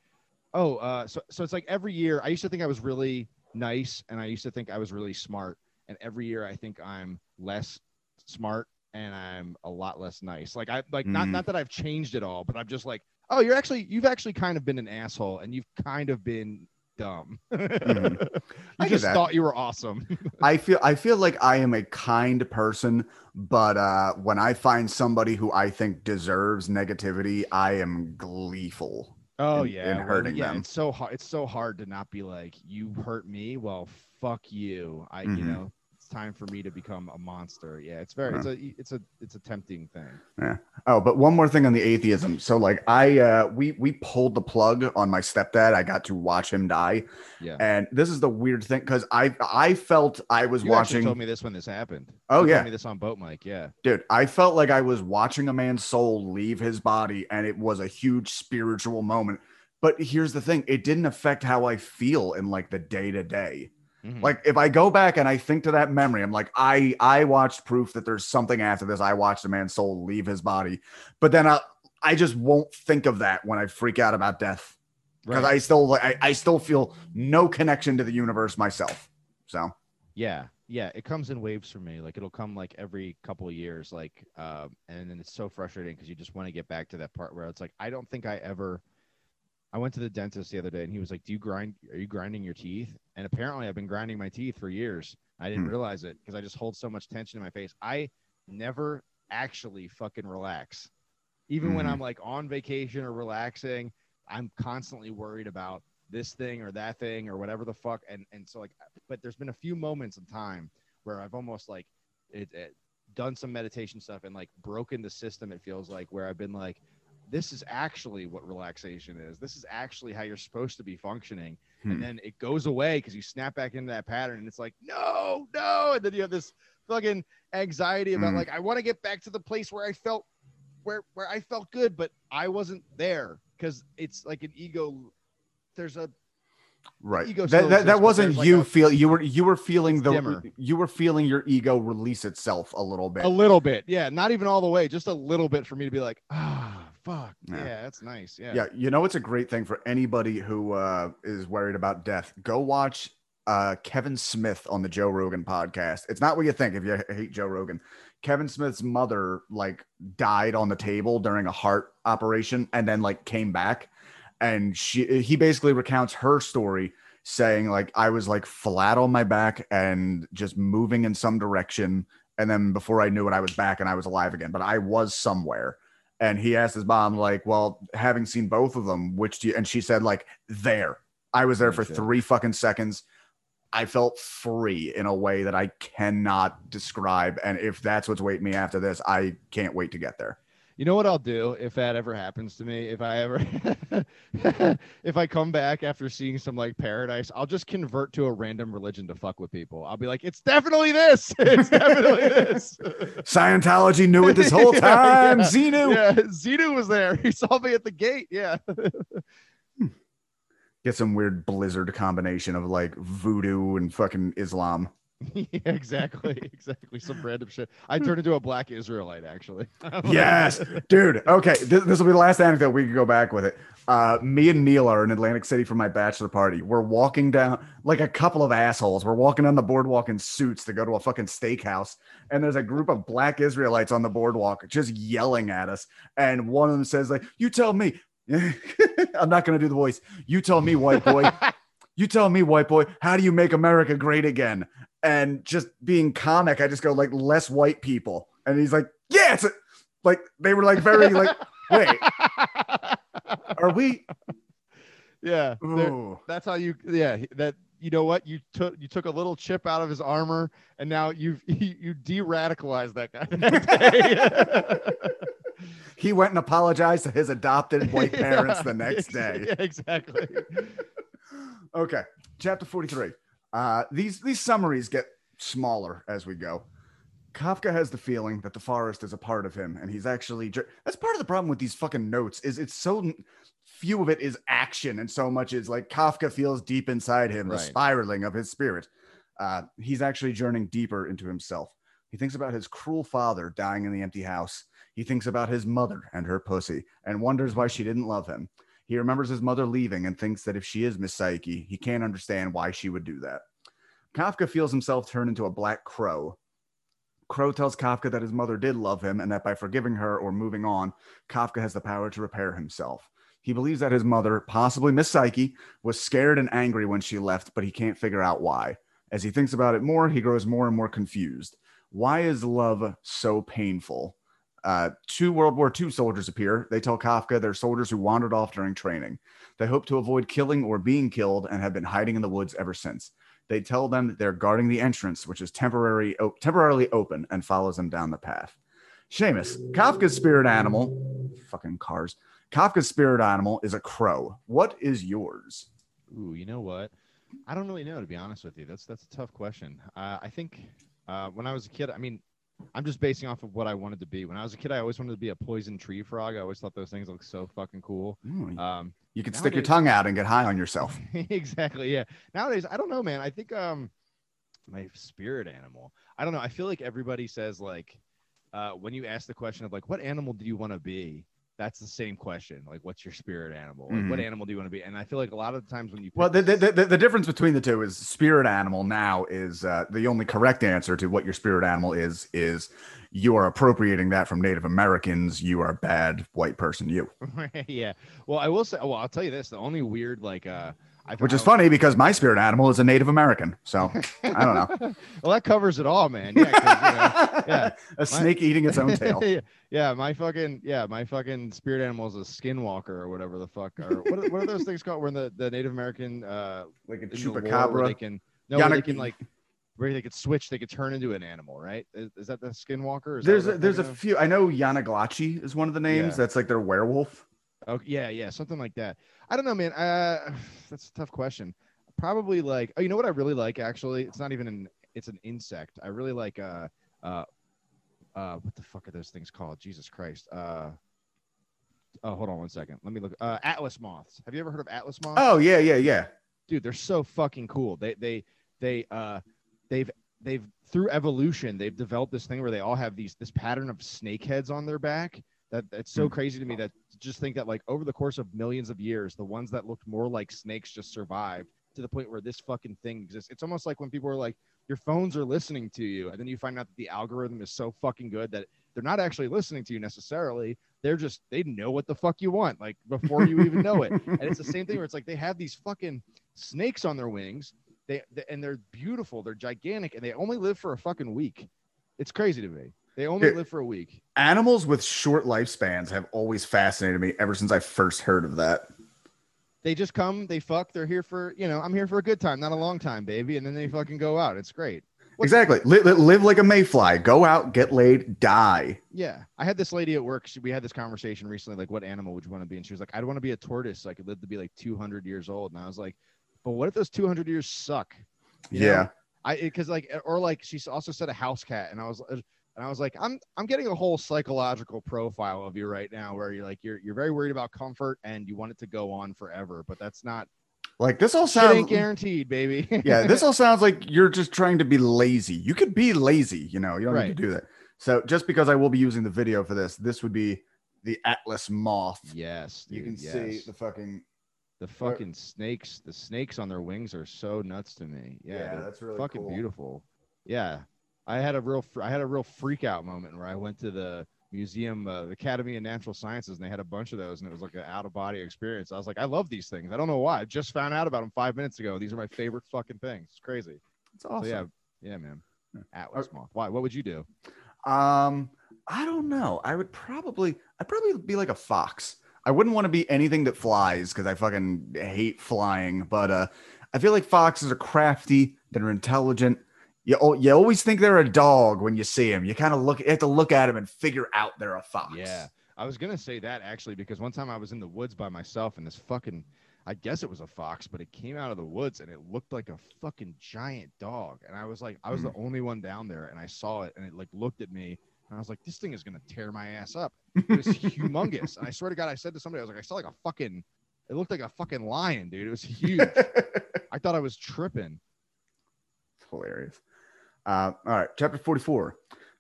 oh, uh, so so it's like every year I used to think I was really nice and I used to think I was really smart. and every year I think I'm less smart and I'm a lot less nice. Like I like not Mm. not that I've changed at all, but I'm just like, oh, you're actually you've actually kind of been an asshole and you've kind of been dumb. Mhm. I you just that. thought you were awesome. I feel I feel like I am a kind person, but uh, when I find somebody who I think deserves negativity, I am gleeful. Oh in- yeah, in well, yeah. them. It's so hard. It's so hard to not be like, you hurt me. Well, fuck you. I, you Mhm. know, time for me to become a monster. Yeah, it's very. It's a. It's a. It's a tempting thing. Yeah. Oh, but one more thing on the atheism. So like I uh we we pulled the plug on my stepdad. I got to watch him die. Yeah. And this is the weird thing cuz I I felt I was You watching told me this when this happened. Oh You yeah. told me this on boat mic. Yeah. Dude, I felt like I was watching a man's soul leave his body and it was a huge spiritual moment. But here's the thing, it didn't affect how I feel in like the day to day. Mhm. Like if I go back and I think to that memory, I'm like, I I watched proof that there's something after this. I watched a man's soul leave his body, but then I I just won't think of that when I freak out about death because Right. I still like I, I still feel no connection to the universe myself. So Yeah, yeah, it comes in waves for me. Like it'll come like every couple of years, like, um, and then it's so frustrating because you just want to get back to that part where it's like, I don't think I ever. I went to the dentist the other day and he was like, "Do you grind? Are you grinding your teeth?" And apparently, I've been grinding my teeth for years. I didn't Hmm. realize it because I just hold so much tension in my face. I never actually fucking relax, even when Mhm. I'm like on vacation or relaxing. I'm constantly worried about this thing or that thing or whatever the fuck and and so like but there's been a few moments in time where I've almost like it, it done some meditation stuff and like broken the system it feels like where I've been like this is actually what relaxation is this is actually how you're supposed to be functioning Hmm. and then it goes away because you snap back into that pattern and it's like no no and then you have this fucking anxiety about Mm. like I want to get back to the place where I felt where where I felt good but I wasn't there because it's like an ego there's a right, ego that that, that wasn't like you a- feel you were you were feeling the dimmer. you were feeling your ego release itself a little bit. A little bit, yeah. Not even all the way, just a little bit for me to be like, ah, fuck, Yeah. yeah, that's nice, yeah. Yeah, you know it's a great thing for anybody who uh, is worried about death. Go watch uh, Kevin Smith on the Joe Rogan podcast. It's not what you think if you hate Joe Rogan. Kevin Smith's mother like died on the table during a heart operation and then like came back and she he basically recounts her story saying like I was like flat on my back and just moving in some direction and then before I knew it I was back and I was alive again but I was somewhere and he asked his mom like well having seen both of them which do you and she said like there. I was there for three fucking seconds. I felt free in a way that i cannot describe and if that's what's waiting me after this i can't wait to get there You know what I'll do if that ever happens to me? If I ever, if I come back after seeing some like paradise, I'll just convert to a random religion to fuck with people. I'll be like, it's definitely this. It's definitely this. scientology knew it this whole time yeah. xenu yeah, Xenu was there. He saw me at the gate. Yeah. Hmm. get some weird blizzard combination of like voodoo and fucking islam yeah, exactly. Exactly. Some random shit. I turned into a black Israelite, actually. Yes, dude. Okay, this, this will be the last anecdote. We can go back with it. Uh, me and Neil are in Atlantic City for my bachelor party. We're walking down like a couple of assholes. We're walking on the boardwalk in suits to go to a fucking steakhouse, and there's a group of black Israelites on the boardwalk just yelling at us. And one of them says, "Like, you tell me." I'm not gonna do the voice. You tell me, white boy. you tell me, white boy. How do you make America great again? And just being comic, I just go like less white people, and he's like, "Yeah, it's like they were like very like, wait, are we?" yeah. that's how you yeah that you know what you took you took a little chip out of his armor and now you've you, you de-radicalized that guy that. He went and apologized to his adopted white parents the next day. yeah, exactly Okay, chapter 43. Uh, these these summaries get smaller as we go. Kafka has the feeling that the forest is a part of him, and he's actually dr- that's part of the problem with these fucking notes is it's so few of it is action, and so much is like Kafka feels deep inside him the spiraling of his spirit. Uh, he's actually journeying deeper into himself. He thinks about his cruel father dying in the empty house. He thinks about his mother and her pussy, and wonders why she didn't love him. He remembers his mother leaving and thinks that if she is Miss Saeki, he can't understand why she would do that. Kafka feels himself turn into a black crow. Crow tells Kafka that his mother did love him and that by forgiving her or moving on, Kafka has the power to repair himself. He believes that his mother, possibly Miss Saeki, was scared and angry when she left, but he can't figure out why. As he thinks about it more, he grows more and more confused. Why is love so painful? Uh, two World War II soldiers appear. They tell Kafka they're soldiers who wandered off during training. They hope to avoid killing or being killed and have been hiding in the woods ever since. They tell them that they're guarding the entrance, which is temporary, o- temporarily open, and follows them down the path. Seamus, Kafka's spirit animal, fucking cars. Kafka's spirit animal is a crow. What is yours? Ooh, you know what? I don't really know to be honest with you. That's that's a tough question. Uh, I think uh, when I was a kid, I mean, I'm just basing off of what I wanted to be. When I was a kid, I always wanted to be a poison tree frog. I always thought those things looked so fucking cool. Ooh, Um, you can stick your tongue out and get high on yourself. exactly. Yeah. Nowadays, I don't know, man. I think um, my spirit animal. I don't know. I feel like everybody says like, uh, when you ask the question of like, what animal do you want to be? That's the same question. Like, what's your spirit animal? Like, what Mhm. animal do you want to be? And I feel like a lot of the times when you Well, the, the, the, the difference between the two is spirit animal now is uh, the only correct answer to what your spirit animal is, is you are appropriating that from Native Americans. You are a bad white person, you. yeah. Well, I will say. Well, I'll tell you this: the only weird, like, uh, Which is funny because my spirit animal is a Native American. So I don't know. well, that covers it all, man. Yeah. you know, yeah. a snake eating its own tail. yeah, my fucking yeah, my fucking spirit animal is a skinwalker or whatever the fuck. Or what are, what are those things called? When the, the Native American uh, Like a in the they chupacabra. can no, where they can like where they could switch, they could turn into an animal, right? Is, is that the skinwalker? Is There's a, there's a of? few. I know Yanaglachi is one of the names. Yeah. That's like their werewolf. Oh yeah, yeah, something like that. I don't know, man. Uh, that's a tough question. Probably like, oh, you know what I really like actually? It's not even an, it's an insect. I really like uh, uh, uh, what the fuck are those things called? Jesus Christ. Uh, oh, hold on one second. Let me look. Uh, atlas moths. Have you ever heard of atlas moths? Oh yeah, yeah, yeah. dude, they're so fucking cool. They they they uh they've they've through evolution they've developed this thing where they all have these this pattern of snake heads on their back. That that's so Hmm. crazy to me that just think that like over the course of millions of years, the ones that looked more like snakes just survived to the point where this fucking thing exists. It's almost like when people are like, your phones are listening to you, and then you find out that the algorithm is so fucking good that they're not actually listening to you necessarily. They're just they know what the fuck you want, like before you even know it. And it's the same thing where it's like they have these fucking snakes on their wings. They, they and they're beautiful. They're gigantic, and they only live for a fucking week. It's crazy to me. They only Dude. live for a week. Animals with short lifespans have always fascinated me ever since I first heard of that. They just come, they fuck. They're here for you know. I'm here for a good time, not a long time, baby. And then they fucking go out. It's great. What's- Exactly. Li- li- live like a mayfly. Go out, get laid, die. Yeah, I had this lady at work. She, we had this conversation recently, like, what animal would you want to be? And she was like, I'd want to be a tortoise. So I could live to be like 200 years old. And I was like, but what if those 200 years suck? You know? yeah. I because like or like she also said a house cat, and I was uh, and I was like, I'm I'm getting a whole psychological profile of you right now, where you're like you're you're very worried about comfort and you want it to go on forever, but that's not Like this all shit ain't sounds. guaranteed, baby. yeah, this all sounds like you're just trying to be lazy. You could be lazy, you know. You don't need to do that. So just because I will be using the video for this, this would be the Atlas moth. yes, You can dude, see the fucking. the fucking snakes. The snakes on their wings are so nuts to me. Yeah, Yeah, that's really fucking cool. beautiful. Yeah, I had a real I had a real freak out moment where I went to the museum, uh, the Academy of Natural Sciences, and they had a bunch of those, and it was like an out of body experience. I was like, I love these things. I don't know why. I just found out about them five minutes ago. These are my favorite fucking things. It's crazy. It's awesome. So yeah, yeah, man. Atlas moth. Why? What would you do? Um, I don't know. I would probably, I'd probably be like a fox. I wouldn't want to be anything that flies because I fucking hate flying. But uh, I feel like foxes are crafty. They're intelligent. You, you always think they're a dog when you see them. You kind of look, you have to look at them and figure out they're a fox. Yeah, I was gonna say that actually because one time I was in the woods by myself and this fucking, I guess it was a fox, but it came out of the woods and it looked like a fucking giant dog. And I was like, I was the hmm. only one down there and I saw it and it like looked at me and I was like, this thing is gonna tear my ass up. It was humongous. And I swear to God, I said to somebody, I was like, I saw like a fucking, it looked like a fucking lion, dude. It was huge. I thought I was tripping. hilarious. Uh, all right, chapter 44.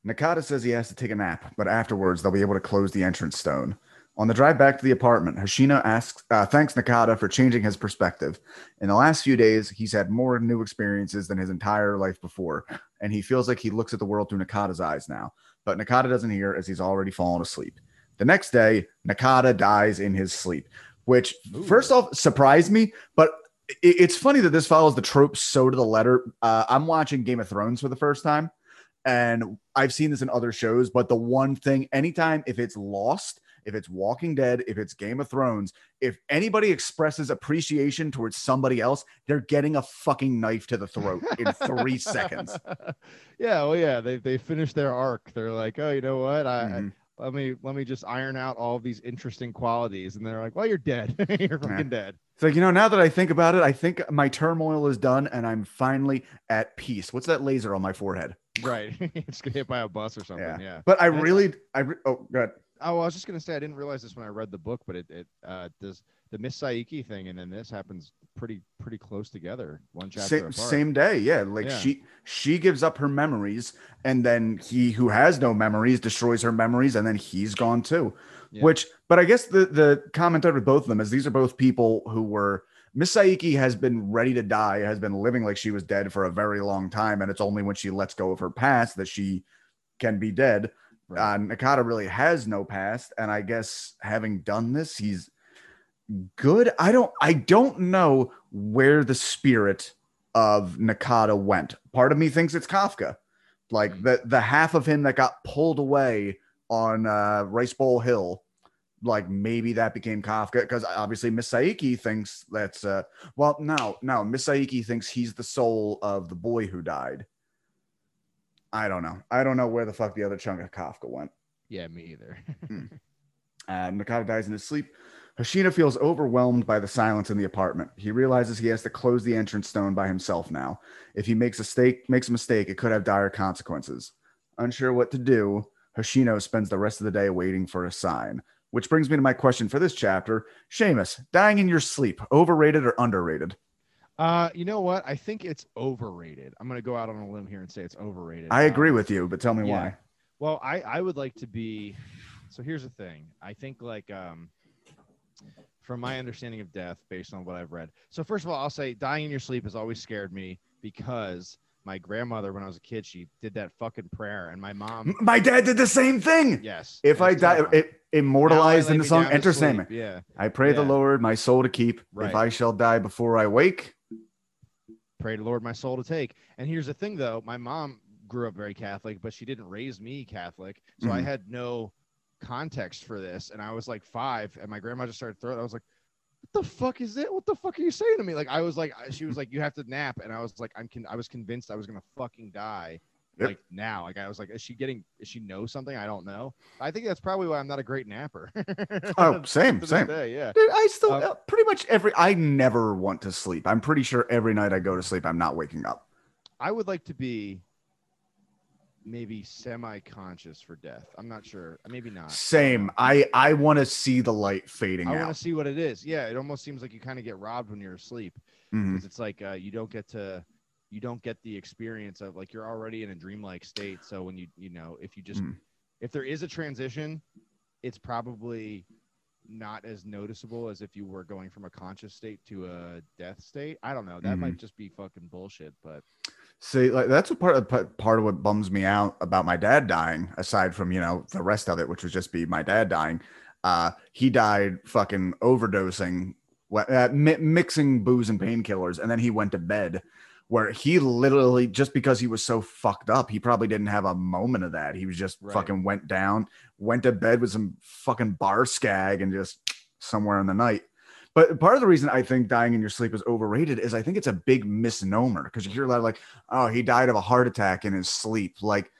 Nakata says he has to take a nap, but afterwards they'll be able to close the entrance stone. On the drive back to the apartment, Hoshino asks, uh, thanks Nakata for changing his perspective. In the last few days, he's had more new experiences than his entire life before, and he feels like he looks at the world through Nakata's eyes now. But Nakata doesn't hear as he's already fallen asleep. The next day, Nakata dies in his sleep, which Ooh. first off surprised me, but it's funny that this follows the trope so to the letter. Uh, I'm watching Game of Thrones for the first time, and I've seen this in other shows, but the one thing, anytime if it's Lost, if it's Walking Dead, if it's Game of Thrones, if anybody expresses appreciation towards somebody else, they're getting a fucking knife to the throat in three seconds. yeah, well, yeah, they they finished their arc. They're like, oh, you know what? I, I Mhm. let me let me just iron out all these interesting qualities, and they're like, well, you're dead. you're fucking dead. It's like, you know, now that I think about it, I think my turmoil is done and I'm finally at peace. What's that laser on my forehead? Right. it's get hit by a bus or something. Yeah. Yeah. But I And really, I, re- oh, good. Oh, well, I was just gonna say I didn't realize this when I read the book, but it it uh does the Miss Saeki thing and then this happens pretty pretty close together, one chapter Same, apart. same day. Yeah. Like Yeah. she, she gives up her memories and then he who has no memories destroys her memories and then he's gone too. Yeah. Which, but I guess the, the comment with both of them is these are both people who were, Miss Saeki has been ready to die, has been living like she was dead for a very long time. And it's only when she lets go of her past that she can be dead. Right. Uh, Nakata really has no past, and I guess having done this, he's good. I don't, I don't know where the spirit of Nakata went. Part of me thinks it's Kafka, like the the half of him that got pulled away on uh, Rice Bowl Hill. Like maybe that became Kafka because obviously Miss Saeki thinks that's uh well no no Miss Saeki thinks he's the soul of the boy who died. I don't know. I don't know where the fuck the other chunk of Kafka went. yeah, me either. Uh, Nakata dies in his sleep. Hoshino feels overwhelmed by the silence in the apartment. He realizes he has to close the entrance stone by himself now. If he makes a mistake, makes a mistake, it could have dire consequences. Unsure what to do, Hoshino spends the rest of the day waiting for a sign. Which brings me to my question for this chapter: Seamus, dying in your sleep, overrated or underrated? uh, you know what? I think it's overrated. I'm gonna go out on a limb here and say it's overrated. I Um, agree with you, but tell me yeah. why. Well, I I would like to be. So here's the thing. I think like um, from my understanding of death, based on what I've read. So first of all, I'll say dying in your sleep has always scared me because my grandmother, when I was a kid, she did that fucking prayer, and my mom. My dad did the same thing. Yes. If I die, it immortalized in the song "Enter. Sandman." Yeah. I pray the Lord my soul to keep. If I shall die before I wake, pray to Lord my soul to take. And here's the thing though, my mom grew up very Catholic, but she didn't raise me Catholic. So I Mhm. had no context for this. And I was like five and my grandma just started throwing I was like, what the fuck is it? What the fuck are you saying to me? Like I was like she was like, you have to nap. And I was like, I'm con- I was convinced I was gonna fucking die. Yep. Like now, like I was like, is she getting? Is she know something? I don't know. I think that's probably why I'm not a great napper. Oh, same, same. day, yeah. Dude, I still uh, pretty much every. I never want to sleep. I'm pretty sure every night I go to sleep, I'm not waking up. I would like to be maybe semi-conscious for death. I'm not sure. Maybe not. Same. I I want to see the light fading I want to see what it is. Yeah, it almost seems like you kind of get robbed when you're asleep because it's like uh, you don't get to you don't get the experience of like you're already in a dreamlike state. So when you you know if you just Mm. if there is a transition, it's probably not as noticeable as if you were going from a conscious state to a death state. I don't know. That Mm-hmm. might just be fucking bullshit, but See, like that's a part of part of what bums me out about my dad dying. Aside from you know the rest of it, which would just be my dad dying. Uh, he died fucking overdosing, uh, mi- mixing booze and painkillers, and then he went to bed. Where he literally just because he was so fucked up, he probably didn't have a moment of that. He was just Right. fucking went down, went to bed with some fucking bar skag, and just somewhere in the night. But part of the reason I think dying in your sleep is overrated is I think it's a big misnomer because you hear a lot of like, oh, he died of a heart attack in his sleep. Like,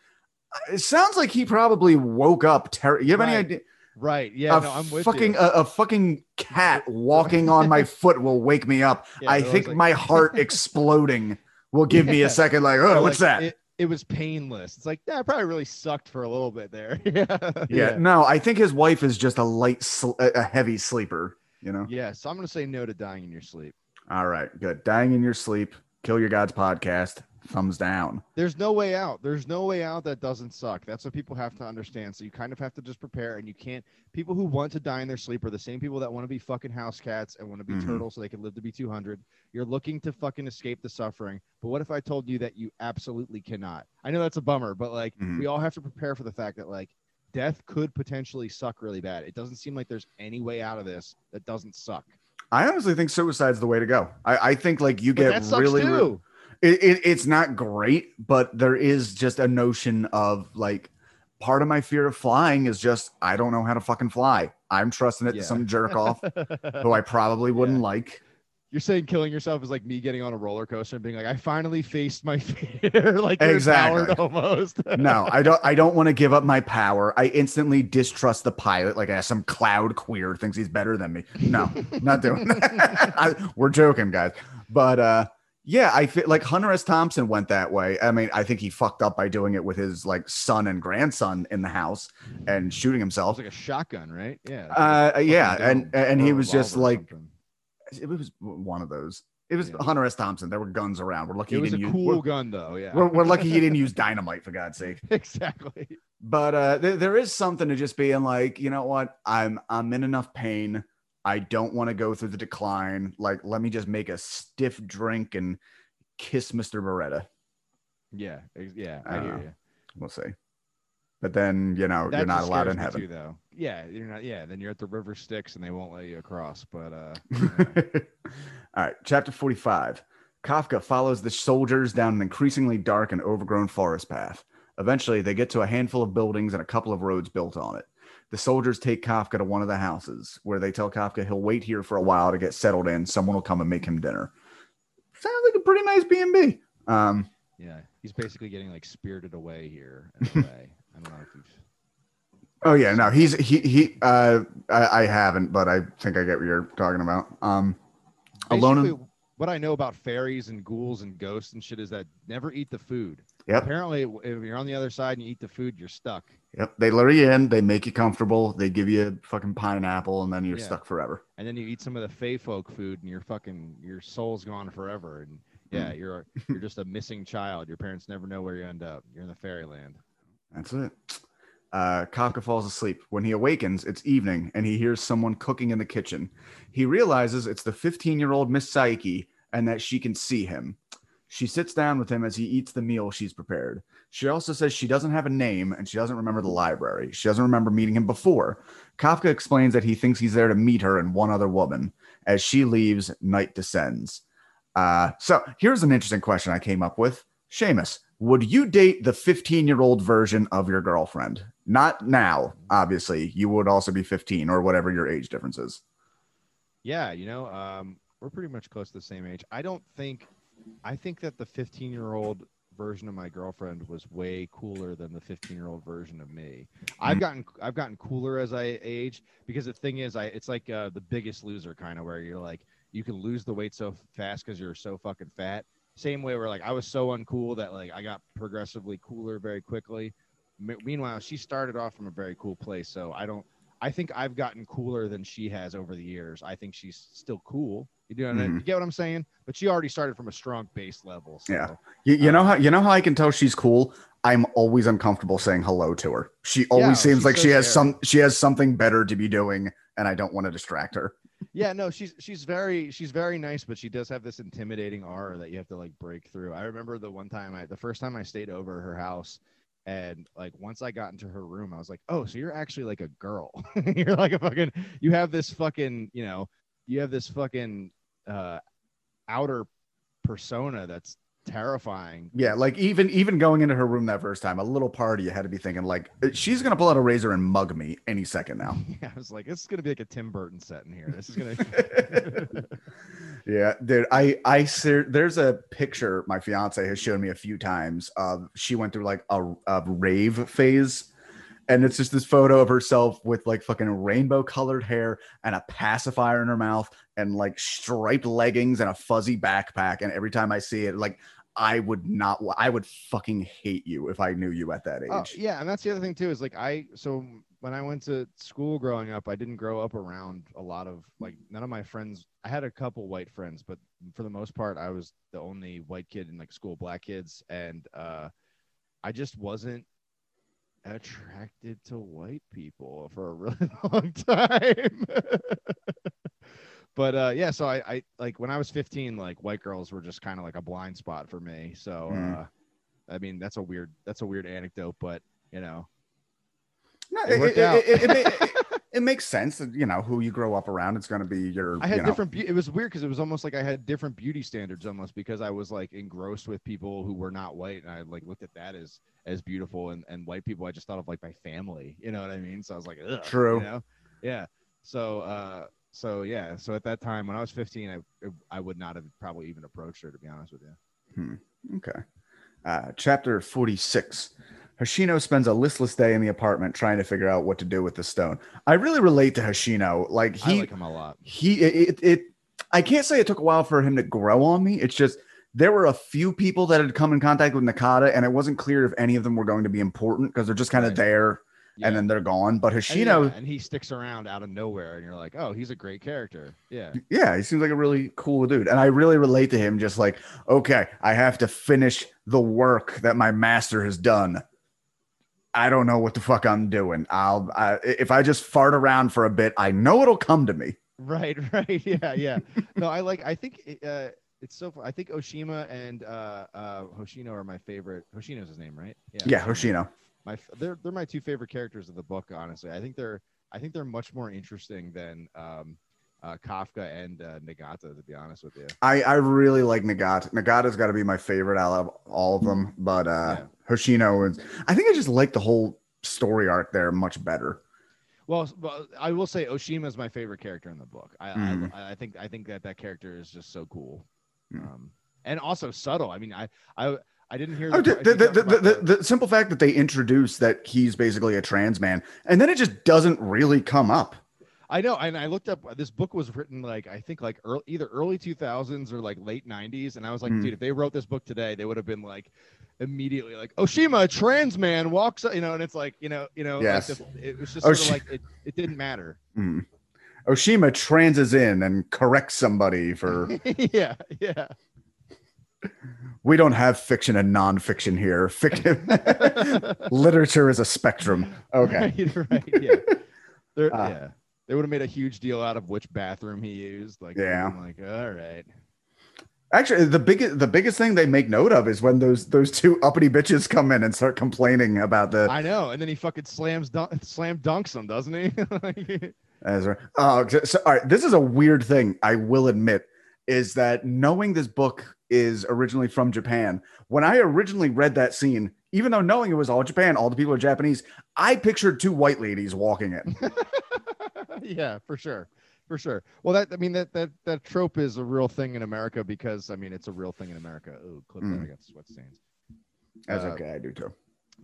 uh, it sounds like he probably woke up. Ter- you have any idea? right. Yeah, a no, I'm with fucking you. a, a fucking cat walking on my foot will wake me up. Yeah, I think like- my heart exploding will give me a second. Like, oh, Or, what's like, that? It, it was painless. It's like, yeah, it probably really sucked for a little bit there. yeah. yeah, no, I think his wife is just a light, sl- a heavy sleeper. You know. Yeah. So I'm gonna say no to dying in your sleep. All right, good. Dying in your sleep. Kill Your Gods podcast. Thumbs down. There's no way out. There's no way out that doesn't suck. That's what people have to understand. So you kind of have to just prepare, and you can't. People who want to die in their sleep are the same people that want to be fucking house cats and want to be Mhm. turtles so they can live to be 200. You're looking to fucking escape the suffering. But what if I told you that you absolutely cannot? I know that's a bummer, but like Mhm. we all have to prepare for the fact that like death could potentially suck really bad. It doesn't seem like there's any way out of this that doesn't suck. I honestly think suicide's the way to go. I, I think like you But get really, re- it, it, it's not great, but there is just a notion of like part of my fear of flying is just I don't know how to fucking fly. I'm trusting it Yeah. to some jerk off who I probably wouldn't Yeah. like. You're saying killing yourself is like me getting on a roller coaster and being like, I finally faced my fear. like Exactly. almost. No, I don't. I don't want to give up my power. I instantly distrust the pilot. Like uh, some cloud queer thinks he's better than me. No, not doing that. I, we're joking, guys. But uh, yeah, I feel like Hunter S. Thompson went that way. I mean, I think he fucked up by doing it with his like son and grandson in the house and shooting It himself. was like a shotgun, right? Yeah. Uh, yeah, and and he was just like something. It was one of those. It was Yeah. Hunter S. Thompson. There were guns around. We're lucky it he was a didn't use. cool gun though. Yeah. we're, we're lucky he didn't use dynamite for God's sake. exactly. but uh there, there is something to just being like you know what i'm i'm in enough pain i don't want to go through the decline like let me just make a stiff drink and kiss mr beretta Yeah. Yeah. I hear Uh, you. we'll see but then you know That you're not allowed in heaven too, though. Yeah, you're not. Yeah, then you're at the river Styx and they won't let you across. But uh, all right chapter 45 kafka follows the soldiers down an increasingly dark and overgrown forest path eventually they get to a handful of buildings and a couple of roads built on it the soldiers take kafka to one of the houses where they tell kafka he'll wait here for a while to get settled in someone will come and make him dinner sounds like a pretty nice b&b um, yeah, he's basically getting like spirited away here in a way. I don't know if you've. oh yeah no he's he he uh I, I haven't but i think i get what you're talking about um alone in- what I know about fairies and ghouls and ghosts and shit is that never eat the food. Yep. Apparently, if you're on the other side and you eat the food, you're stuck. Yep. They lure you in, they make you comfortable, they give you a fucking pineapple, and then you're Yeah. stuck forever. And then you eat some of the fey folk food, and your fucking your soul's gone forever. And yeah, you're you're just a missing child. Your parents never know where you end up. You're in the fairyland. That's it. Uh, Kafka falls asleep. When he awakens, it's evening and he hears someone cooking in the kitchen. He realizes it's the 15 year old Miss Saeki and that she can see him. She sits down with him as he eats the meal she's prepared. She also says she doesn't have a name and she doesn't remember the library. She doesn't remember meeting him before. Kafka explains that he thinks he's there to meet her and one other woman. As she leaves, night descends. Uh, so here's an interesting question I came up with. Seamus, would you date the 15 year old version of your girlfriend? Not now, obviously. You would also be 15 or whatever your age difference is. Yeah, you know, um, we're pretty much close to the same age. I don't think, I think that the 15 year old version of my girlfriend was way cooler than the 15 year old version of me. I've Mm. gotten, I've gotten cooler as I age because the thing is, I, it's like uh, the biggest loser kind of where you're like, you can lose the weight so fast because you're so fucking fat. Same way where like I was so uncool that like I got progressively cooler very quickly. Me- Meanwhile, she started off from a very cool place, so I don't. I think I've gotten cooler than she has over the years. I think she's still cool. You know, what I- Mhm. you get what I'm saying? But she already started from a strong base level. So. Yeah. You, you know how you know how I can tell she's cool. I'm always uncomfortable saying hello to her. She always Yeah, seems like so she has some she has something better to be doing, and I don't want to distract her. Yeah no she's she's very she's very nice but she does have this intimidating aura that you have to like break through. I remember the one time i the first time i stayed over her house and like once i got into her room i was like oh so you're actually like a girl. You're like a fucking you have this fucking you know you have this fucking uh outer persona that's terrifying Yeah, like even even going into her room that first time, a little party, you had to be thinking like uh, she's gonna pull out a razor and mug me any second now. yeah, i was like this is gonna be like a tim burton set in here this is gonna yeah, dude. I I ser- there's a picture my fiance has shown me a few times of she went through like a, a rave phase, and it's just this photo of herself with like fucking rainbow colored hair and a pacifier in her mouth and like striped leggings and a fuzzy backpack. And every time I see it, like I would not, I would fucking hate you if I knew you at that age. Oh, yeah, and that's the other thing too is like I so when I went to school growing up, I didn't grow up around a lot of like none of my friends. I had a couple white friends, but for the most part, I was the only white kid in like school, black kids, and uh, I just wasn't attracted to white people for a really long time. but uh, yeah, so I, I like when I was 15, like white girls were just kind of like a blind spot for me. So Mm. uh, I mean, that's a weird that's a weird anecdote, but you know, No, It it, it, it, it, ma- it- it makes sense that you know who you grow up around. It's going to be your. I had you know, different. Be- it was weird because it was almost like I had different beauty standards, almost because I was like engrossed with people who were not white, and I like looked at that as as beautiful, and and white people I just thought of like my family. You know what I mean? So I was like, Ugh, True. You know? Yeah. So uh, so yeah. So at that time when I was 15, I I would not have probably even approached her to be honest with you. hmm. Okay. Uh, chapter 46. Hoshino spends a listless day in the apartment trying to figure out what to do with the stone. I really relate to Hoshino. Like he, I like him a lot. he, it, it, I can't say it took a while for him to grow on me. It's just there were a few people that had come in contact with Nakata, and it wasn't clear if any of them were going to be important because they're just kind of Right. there Yeah. and then they're gone. But And yeah, and he sticks around out of nowhere, and you're like, oh, he's a great character. Yeah. yeah, he seems like a really cool dude. And I really relate to him just like, okay, I have to finish the work that my master has done. I don't know what the fuck I'm doing. I'll I, if I just fart around for a bit, I know it'll come to me. Right, right. Yeah, yeah. No, I like I think uh it's so fu- I think Oshima and uh uh Hoshino are my favorite. Hoshino's his name, right? Yeah, yeah, Hoshino. My they're they're my two favorite characters of the book, honestly. I think they're I think they're much more interesting than um uh Kafka and uh, Nakata to be honest with you. I I really like Nakata. Nakata's got to be my favorite out of all of them, but uh Yeah. Hoshino is. I think I just like the whole story arc there much better. Well, well, I will say Oshima is my favorite character in the book. I, Mhm. I I think I think that that character is just so cool. Mm. Um and also subtle. I mean, I I I didn't hear Oh, the, the, the, the, the, the simple fact that they introduce that he's basically a trans man, and then it just doesn't really come up. I know, and I looked up. This book was written like I think like early, either early two thousands or like late nineties, and I was like, Mm. dude, if they wrote this book today, they would have been like immediately like Oshima, a trans man walks, you know, and it's like you know, you know, like Yes. the- it was just sort Oshi- of like it, it didn't matter. Mm. Oshima transes in and corrects somebody for. yeah, yeah, we don't have fiction and nonfiction here. Fiction, literature is a spectrum. Okay. right, right, yeah, They're- Ah. yeah. They would have made a huge deal out of which bathroom he used. Like, Yeah. I'm like, all right. Actually, the biggest the biggest thing they make note of is when those those two uppity bitches come in and start complaining about the. I know, and then he fucking slams dunk, slam dunks them, doesn't he? Like- As oh, so, all right. This is a weird thing. I will admit is that knowing this book is originally from Japan. When I originally read that scene, even though knowing it was all Japan, all the people are Japanese, I pictured two white ladies walking in. yeah, for sure. For sure. Well, that I mean that that that trope is a real thing in America because I mean it's a real thing in America. Oh, clip that Mm. I got sweat stains. That's Uh, okay. I do too.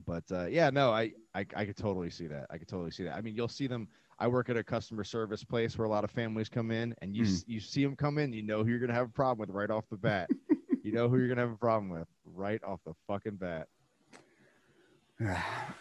But uh, yeah, no, I, I I could totally see that. I could totally see that. I mean, you'll see them. I work at a customer service place where a lot of families come in, and you Mm. you see them come in, you know who you're gonna have a problem with right off the bat. you know who you're gonna have a problem with right off the fucking bat.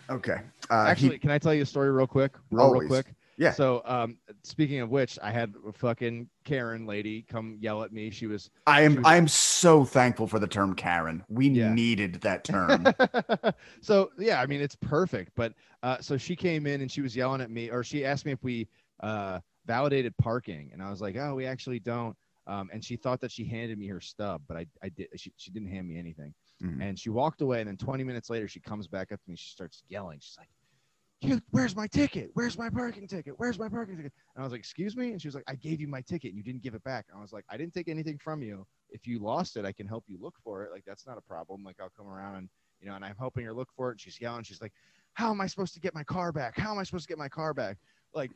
okay. Uh, he- Actually, can I tell you a story real quick? Real, real quick. Yeah. So, um, speaking of which, I had a fucking Karen lady come yell at me. She was I am was- I am so thankful for the term Karen. We Yeah. needed that term. so yeah, I mean it's perfect. But uh, so she came in and she was yelling at me, or she asked me if we uh, validated parking, and I was like, oh, we actually don't. Um, and she thought that she handed me her stub, but I, I did. She, she didn't hand me anything. Mhm. And she walked away. And then 20 minutes later, she comes back up to me. She starts yelling. She's like, "You, where's my ticket? Where's my parking ticket? Where's my parking ticket?" And I was like, "Excuse me." And she was like, "I gave you my ticket. and You didn't give it back." I was like, "I didn't take anything from you. If you lost it, I can help you look for it. Like that's not a problem. Like I'll come around and you know." And I'm helping her look for it. And she's yelling. She's like, "How am I supposed to get my car back? How am I supposed to get my car back?" Like.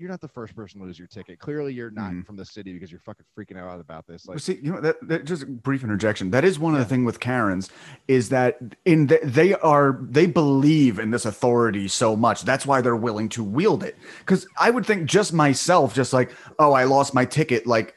You're not the first person to lose your ticket. Clearly, you're not Mhm. from the city because you're fucking freaking out about this. Like, Well, See, you know that, that just a brief interjection. That is one of the thing with Karens is that in the, they are they believe in this authority so much. That's why they're willing to wield it. Because I would think just myself, just like, oh, I lost my ticket. Like,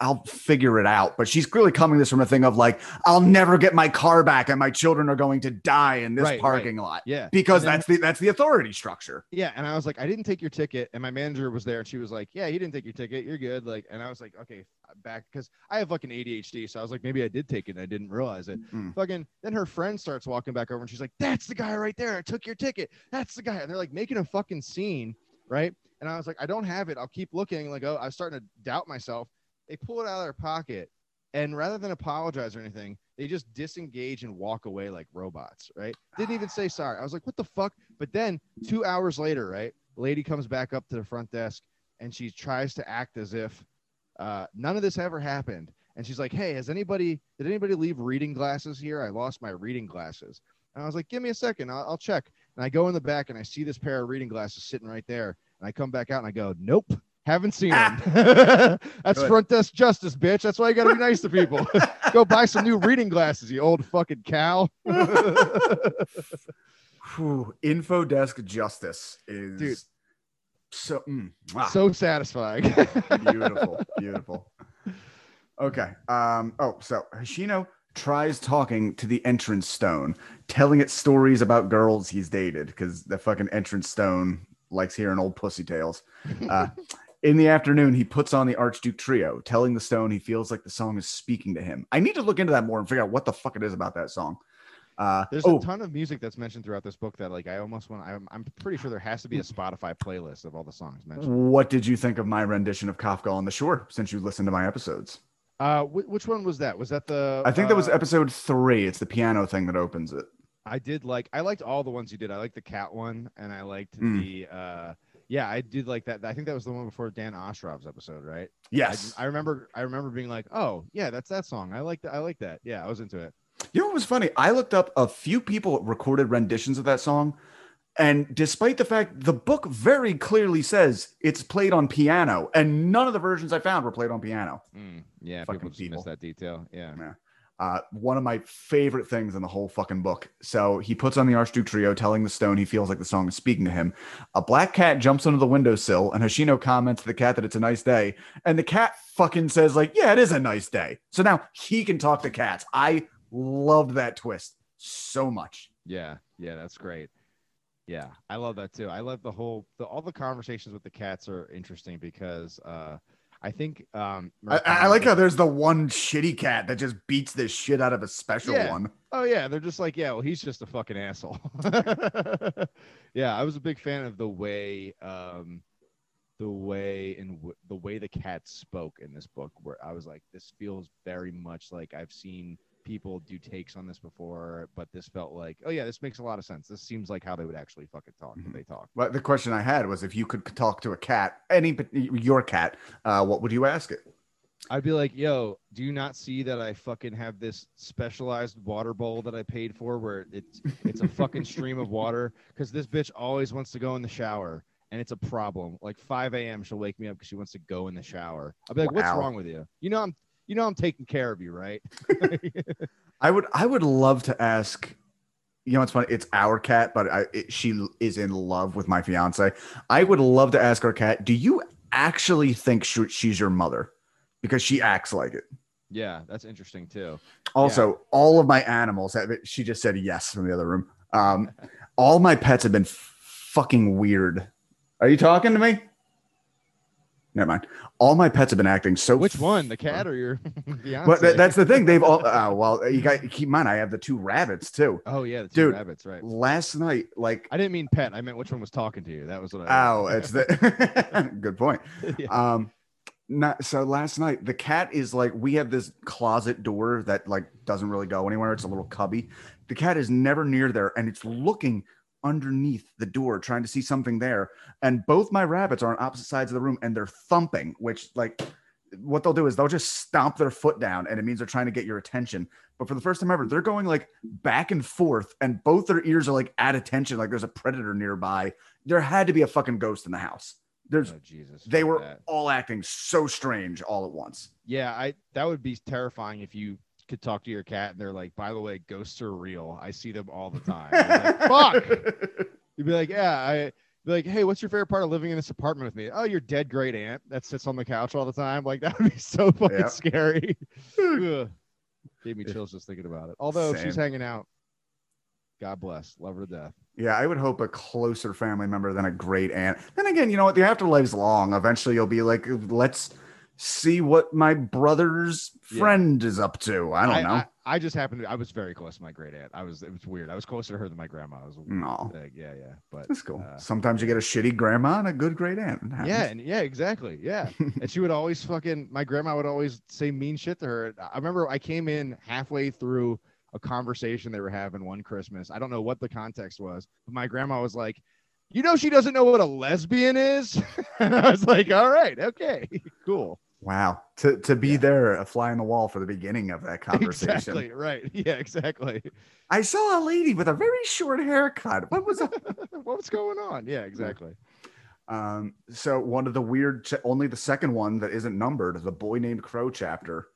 I'll figure it out. But she's clearly coming this from a thing of like, I'll never get my car back, and my children are going to die in this Right, right. parking lot Yeah. because then- that's the that's the authority structure. Yeah, and I was like, I didn't take your ticket, and my manager was there, and she was like, Yeah, you didn't take your ticket, you're good. Like, and I was like, Okay, back because I have fucking ADHD, so I was like, maybe I did take it, and I didn't realize it. Mm. Fucking, then her friend starts walking back over, and she's like, That's the guy right there. I took your ticket. That's the guy, and they're like making a fucking scene, right? And I was like, I don't have it. I'll keep looking. Like, oh, I was starting to doubt myself. They pull it out of their pocket, and rather than apologize or anything, they just disengage and walk away like robots, right? Didn't even say sorry. I was like, what the fuck? But then two hours later, right? Lady comes back up to the front desk and she tries to act as if uh, none of this ever happened. And she's like, hey, has anybody, did anybody leave reading glasses here? I lost my reading glasses. And I was like, give me a second, I'll, I'll check. And I go in the back and I see this pair of reading glasses sitting right there. And I come back out and I go, nope, haven't seen them. That's front desk justice, bitch. That's why you got to be nice to people. go buy some new reading glasses, you old fucking cow. Whew, info desk justice is Dude. so mm, ah, so satisfying. beautiful, beautiful. Okay. Um. Oh, so Hoshino tries talking to the entrance stone, telling it stories about girls he's dated because the fucking entrance stone likes hearing old pussy tales. Uh, in the afternoon, he puts on the Archduke Trio, telling the stone he feels like the song is speaking to him. I need to look into that more and figure out what the fuck it is about that song. Uh, There's oh, a ton of music that's mentioned throughout this book that like I almost want. I'm, I'm pretty sure there has to be a Spotify playlist of all the songs mentioned. what did you think of my rendition of Kafka on the Shore since you listened to my episodes? Uh, wh- which one was that? Was that the? I think that was uh, episode three. It's the piano thing that opens it. I did like. I liked all the ones you did. I liked the cat one, and I liked Mm. the. Yeah, I did like that. I think that was the one before Dan Ostrov's episode, right? I- Yes. I, remember. I remember being like, "Oh, yeah, that's that song. I like that. I like that. Yeah, I was into it." You know what was funny? I looked up a few people recorded renditions of that song, and despite the fact the book very clearly says it's played on piano, and none of the versions I found were played on piano. Mm, yeah, Fucking people just people. miss that detail. Yeah. Uh, one of my favorite things in the whole fucking book. So he puts on the Archduke Trio, telling the stone he feels like the song is speaking to him. A black cat jumps onto the windowsill, and Hoshino comments to the cat that it's a nice day. And the cat fucking says, like, yeah, it is a nice day. So now he can talk to cats. I loved that twist so much. Yeah, yeah, that's great. Yeah, I love that too. I love the whole the, all the conversations with the cats are interesting because uh I think um I, I like how there's the one shitty cat that just beats the shit out of a special Yeah. one. Oh yeah, they're just like, yeah, well, he's just a fucking asshole. yeah, I was a big fan of the way um the way in w- the way the cats spoke in this book where I was like this feels very much like I've seen people do takes on this before, but this felt like, oh yeah, this makes a lot of sense. This seems like how they would actually fucking talk Mhm. if they talk. But the question I had was if you could talk to a cat, any your cat, uh, what would you ask it? I'd be like, yo, do you not see that I fucking have this specialized water bowl that I paid for where it's it's a fucking stream of water? Because this bitch always wants to go in the shower and it's a problem. Like 5 a.m. she'll wake me up because she wants to go in the shower. I'll be like, what's wrong with you? You know I'm you know I'm taking care of you, right? I would I would love to ask. You know, it's funny. It's our cat, but I, it, she is in love with my fiance. I would love to ask our cat. Do you actually think she, she's your mother? Because she acts like it. yeah, that's interesting too. Also, all of my animals. Have, she just said yes from the other room. Um, all my pets have been fucking weird. Are you talking to me? Never mind. All my pets have been acting so. Which one, the cat or your? But that, that's the thing. They've all. Uh, well, you got keep in mind. I have the two rabbits too. oh yeah, the two Dude. rabbits, right? Last night, like I didn't mean pet. I meant which one was talking to you. That was what I. Oh, it's the good point. Yeah. Um, not so last night the cat is like we have this closet door that like doesn't really go anywhere. It's a little cubby. The cat is never near there, and it's looking underneath the door trying to see something there. And both my rabbits are on opposite sides of the room, and they're thumping. Which like what they'll do is they'll just stomp their foot down, and it means they're trying to get your attention. But for the first time ever, they're going like back and forth, and both their ears are like at attention, like there's a predator nearby. There had to be a fucking ghost in the house. There's oh Jesus. they were that. all acting so strange all at once. Yeah, I that would be terrifying if you could talk to your cat and they're like, by the way, ghosts are real. I see them all the time. Like, Fuck. You'd be like, yeah, I Be like, hey, what's your favorite part of living in this apartment with me? Oh, your dead great aunt that sits on the couch all the time. Like that would be so fucking Yep. scary. Gave me chills just thinking about it. Although if she's hanging out, God bless, love her to death. Yeah, I would hope a closer family member than a great aunt. Then again, you know what? The afterlife's long. Eventually, you'll be like, let's see what my brother's Yeah. friend is up to. I don't I, know. I, I just happened to. I was very close to my great aunt. I was. It was weird. I was closer to her than my grandma. I was. no, Like, yeah, yeah. But that's cool. uh, Sometimes you get a shitty grandma and a good great aunt. Yeah, and yeah, exactly. Yeah. and she would always fucking my grandma would always say mean shit to her. I remember I came in halfway through a conversation they were having one Christmas. I don't know what the context was, but my grandma was like, "You know, she doesn't know what a lesbian is." and I was like, "All right, okay, cool." Wow. To to be Yeah. there, a fly on the wall for the beginning of that conversation. Exactly. Right. Yeah. Exactly. I saw a lady with a very short haircut. What was that? What's going on? Yeah. Exactly. Um, so one of the weird, ch- only the second one that isn't numbered, the boy named Crow chapter.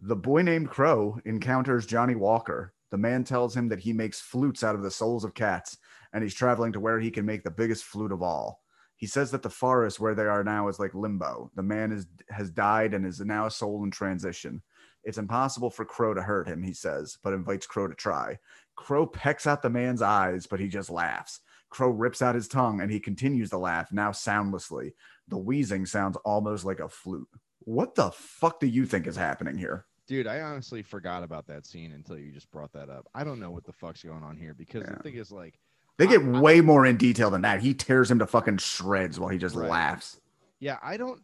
The boy named Crow encounters Johnnie Walker. The man tells him that he makes flutes out of the souls of cats, and he's traveling to where he can make the biggest flute of all. He says that the forest where they are now is like limbo. The man is has died and is now a soul in transition. It's impossible for Crow to hurt him, he says, but invites Crow to try. Crow pecks out the man's eyes, but he just laughs. Crow rips out his tongue and he continues to laugh, now soundlessly. The wheezing sounds almost like a flute. What the fuck do you think is happening here? Dude, I honestly forgot about that scene until you just brought that up. I don't know what the fuck's going on here because Yeah. the thing is like, They get I- way more in detail than that. He tears him to fucking shreds while he just Right. laughs. yeah, I don't,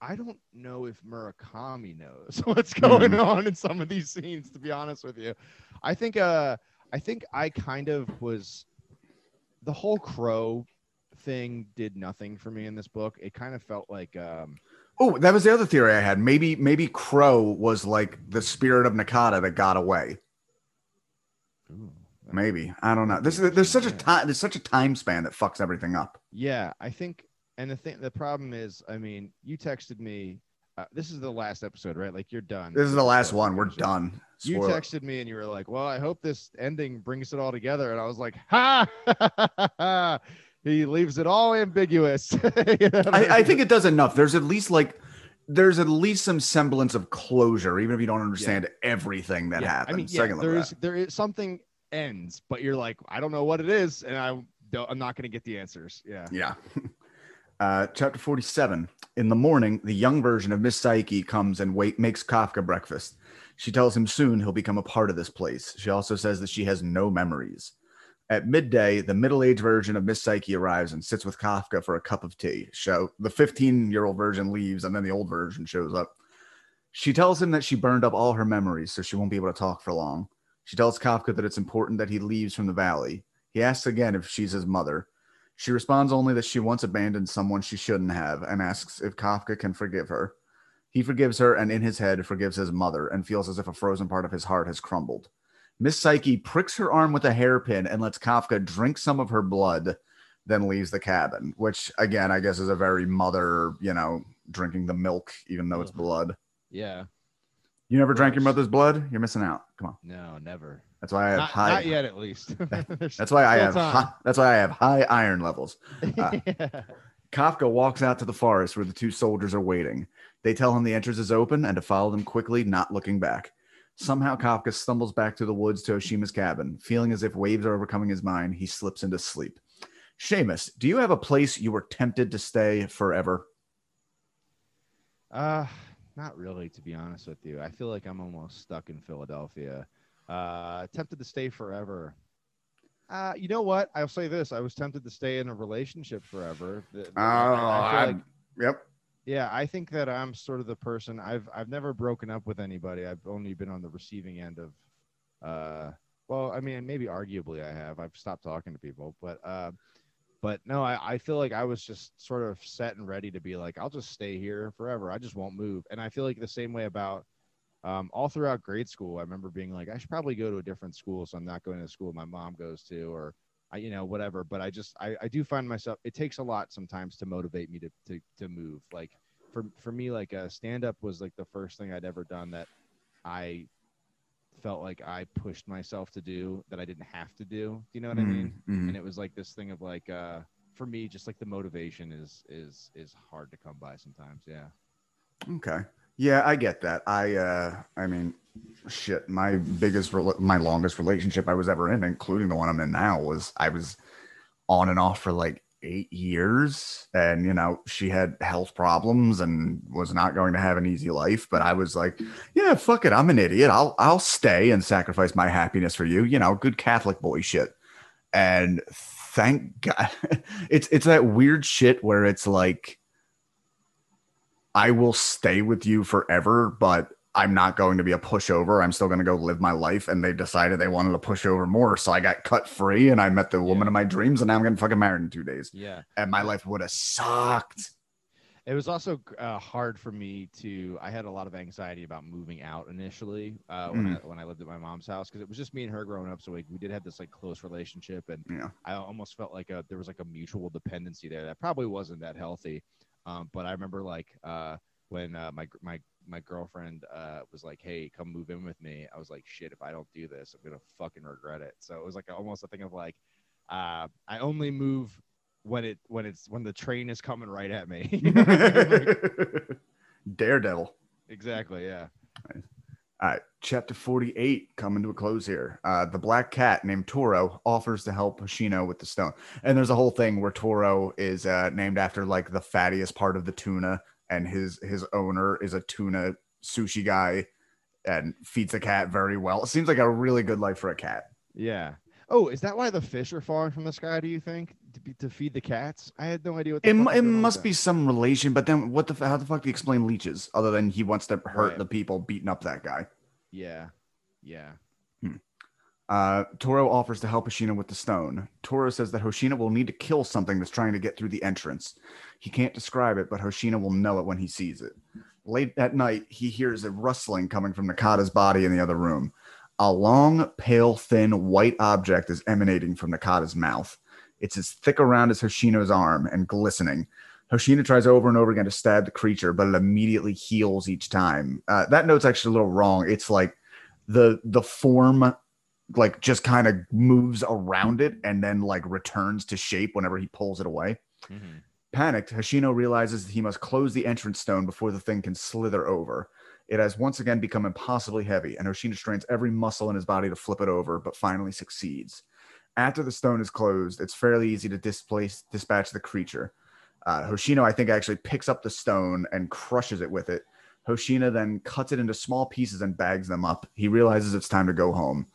I don't know if Murakami knows what's going Mhm. on in some of these scenes. To be honest with you, I think, uh, I think I kind of was, the whole crow thing did nothing for me in this book. It kind of felt like, um, Oh, that was the other theory I had. Maybe maybe Crow was like the spirit of Nakata that got away. ooh, Maybe I don't know. This is there's such a time there's such a time span that fucks everything up. Yeah, I think, and the thing, the problem is, I mean, you texted me. Uh, this is the last episode, right? Like you're done. This is the last one. We're done. You Spoiler. texted me and you were like, "Well, I hope this ending brings it all together," and I was like, "Ha!" he leaves it all ambiguous. You know I, I think it does enough. There's at least like there's at least some semblance of closure, even if you don't understand everything that Yeah, happened. I mean, yeah, there is there is something ends, but you're like, I don't know what it is, and I don't, I'm not going to get the answers. Yeah. Yeah. Uh, chapter 47. In the morning, the young version of Miss Saeki comes and wait, makes Kafka breakfast. She tells him soon he'll become a part of this place. She also says that she has no memories. At midday, the middle aged version of Miss Saeki arrives and sits with Kafka for a cup of tea. So the 15 year old version leaves, and then the old version shows up. She tells him that she burned up all her memories, so she won't be able to talk for long. She tells Kafka that it's important that he leaves from the valley. He asks again if she's his mother. She responds only that she once abandoned someone she shouldn't have and asks if Kafka can forgive her. He forgives her and in his head forgives his mother and feels as if a frozen part of his heart has crumbled. Miss Saeki pricks her arm with a hairpin and lets Kafka drink some of her blood, then leaves the cabin, which again, I guess is a very mother, you know, drinking the milk, even though it's blood. Yeah. You never drank your mother's blood? You're missing out. Come on. No, never. That's why I have Not, high. not yet, at least. That's why I have. High, that's why I have high iron levels. Uh, Yeah. Kafka walks out to the forest where the two soldiers are waiting. They tell him the entrance is open and to follow them quickly, not looking back. Somehow, Kafka stumbles back through the woods to Oshima's cabin. Feeling as if waves are overcoming his mind, he slips into sleep. Seamus, do you have a place you were tempted to stay forever? Uh, not really, to be honest with you. I feel like I'm almost stuck in Philadelphia. Uh, tempted to stay forever. Uh, you know what? I'll say this: I was tempted to stay in a relationship forever. Oh, I- I I- like- Yep. yeah, I think that I'm sort of the person. I've I've never broken up with anybody. I've only been on the receiving end of. Uh, well, I mean, maybe arguably I have. I've stopped talking to people, but uh, but no, I, I feel like I was just sort of set and ready to be like, I'll just stay here forever. I just won't move. And I feel like the same way about um, all throughout grade school. I remember being like, I should probably go to a different school, so I'm not going to the school my mom goes to, or I, you know, whatever. But I just, I, I do find myself. It takes a lot sometimes to motivate me to to to move. Like for for me, like uh, stand up was like the first thing I'd ever done that I felt like I pushed myself to do that I didn't have to do. Do you know what I mean? Mhm. And it was like this thing of like uh for me just like the motivation is is is hard to come by sometimes. Yeah. Okay. Yeah, I get that. I uh I mean, shit, my biggest rela- my longest relationship I was ever in, including the one I'm in now, was I was on and off for like 8 years and you know, she had health problems and was not going to have an easy life, but I was like, yeah, fuck it, I'm an idiot. I'll I'll stay and sacrifice my happiness for you, you know, good Catholic boy shit. And thank God it's it's that weird shit where it's like I will stay with you forever, but I'm not going to be a pushover. I'm still going to go live my life. And they decided they wanted to push over more. So I got cut free and I met the woman Yeah. of my dreams. And now I'm getting fucking married in two days. Yeah. And my life would have sucked. It was also uh, hard for me to. I had a lot of anxiety about moving out initially uh, when I when I lived at my mom's house because it was just me and her growing up. So like we did have this like close relationship, and Yeah. I almost felt like a, there was like a mutual dependency there that probably wasn't that healthy. Um, but I remember like uh, when uh, my my my girlfriend uh, was like, "Hey, come move in with me." I was like, "Shit, if I don't do this, I'm gonna fucking regret it." So it was like almost a thing of like, uh, I only move when it when it's when the train is coming right at me. Daredevil. exactly. Yeah. All right, chapter 48 coming to a close here. Uh, the black cat named Toro offers to help Hoshino with the stone. And there's a whole thing where Toro is uh, named after like the fattiest part of the tuna, and his his owner is a tuna sushi guy and feeds the cat very well. It seems like a really good life for a cat. Yeah. Oh, is that why the fish are falling from the sky? Do you think to, be, to feed the cats? I had no idea what. It, mu- it must be some relation, but then what the how the fuck do you explain leeches other than he wants to hurt Right. the people beating up that guy? Yeah. Yeah. Uh, Toro offers to help Hoshino with the stone. Toro says that Hoshino will need to kill something that's trying to get through the entrance. He can't describe it, but Hoshino will know it when he sees it. Late at night, he hears a rustling coming from Nakata's body in the other room. A long, pale, thin, white object is emanating from Nakata's mouth. It's as thick around as Hoshino's arm and glistening. Hoshino tries over and over again to stab the creature, but it immediately heals each time. Uh, that note's actually a little wrong. It's like the the form like just kind of moves around it and then like returns to shape whenever he pulls it away. Mhm. Panicked, Hoshino realizes that he must close the entrance stone before the thing can slither over. It has once again become impossibly heavy, and Hoshino strains every muscle in his body to flip it over, but finally succeeds. After the stone is closed, it's fairly easy to displace dispatch the creature. Uh, Hoshino, I think, actually picks up the stone and crushes it with it. Hoshino then cuts it into small pieces and bags them up. He realizes it's time to go home.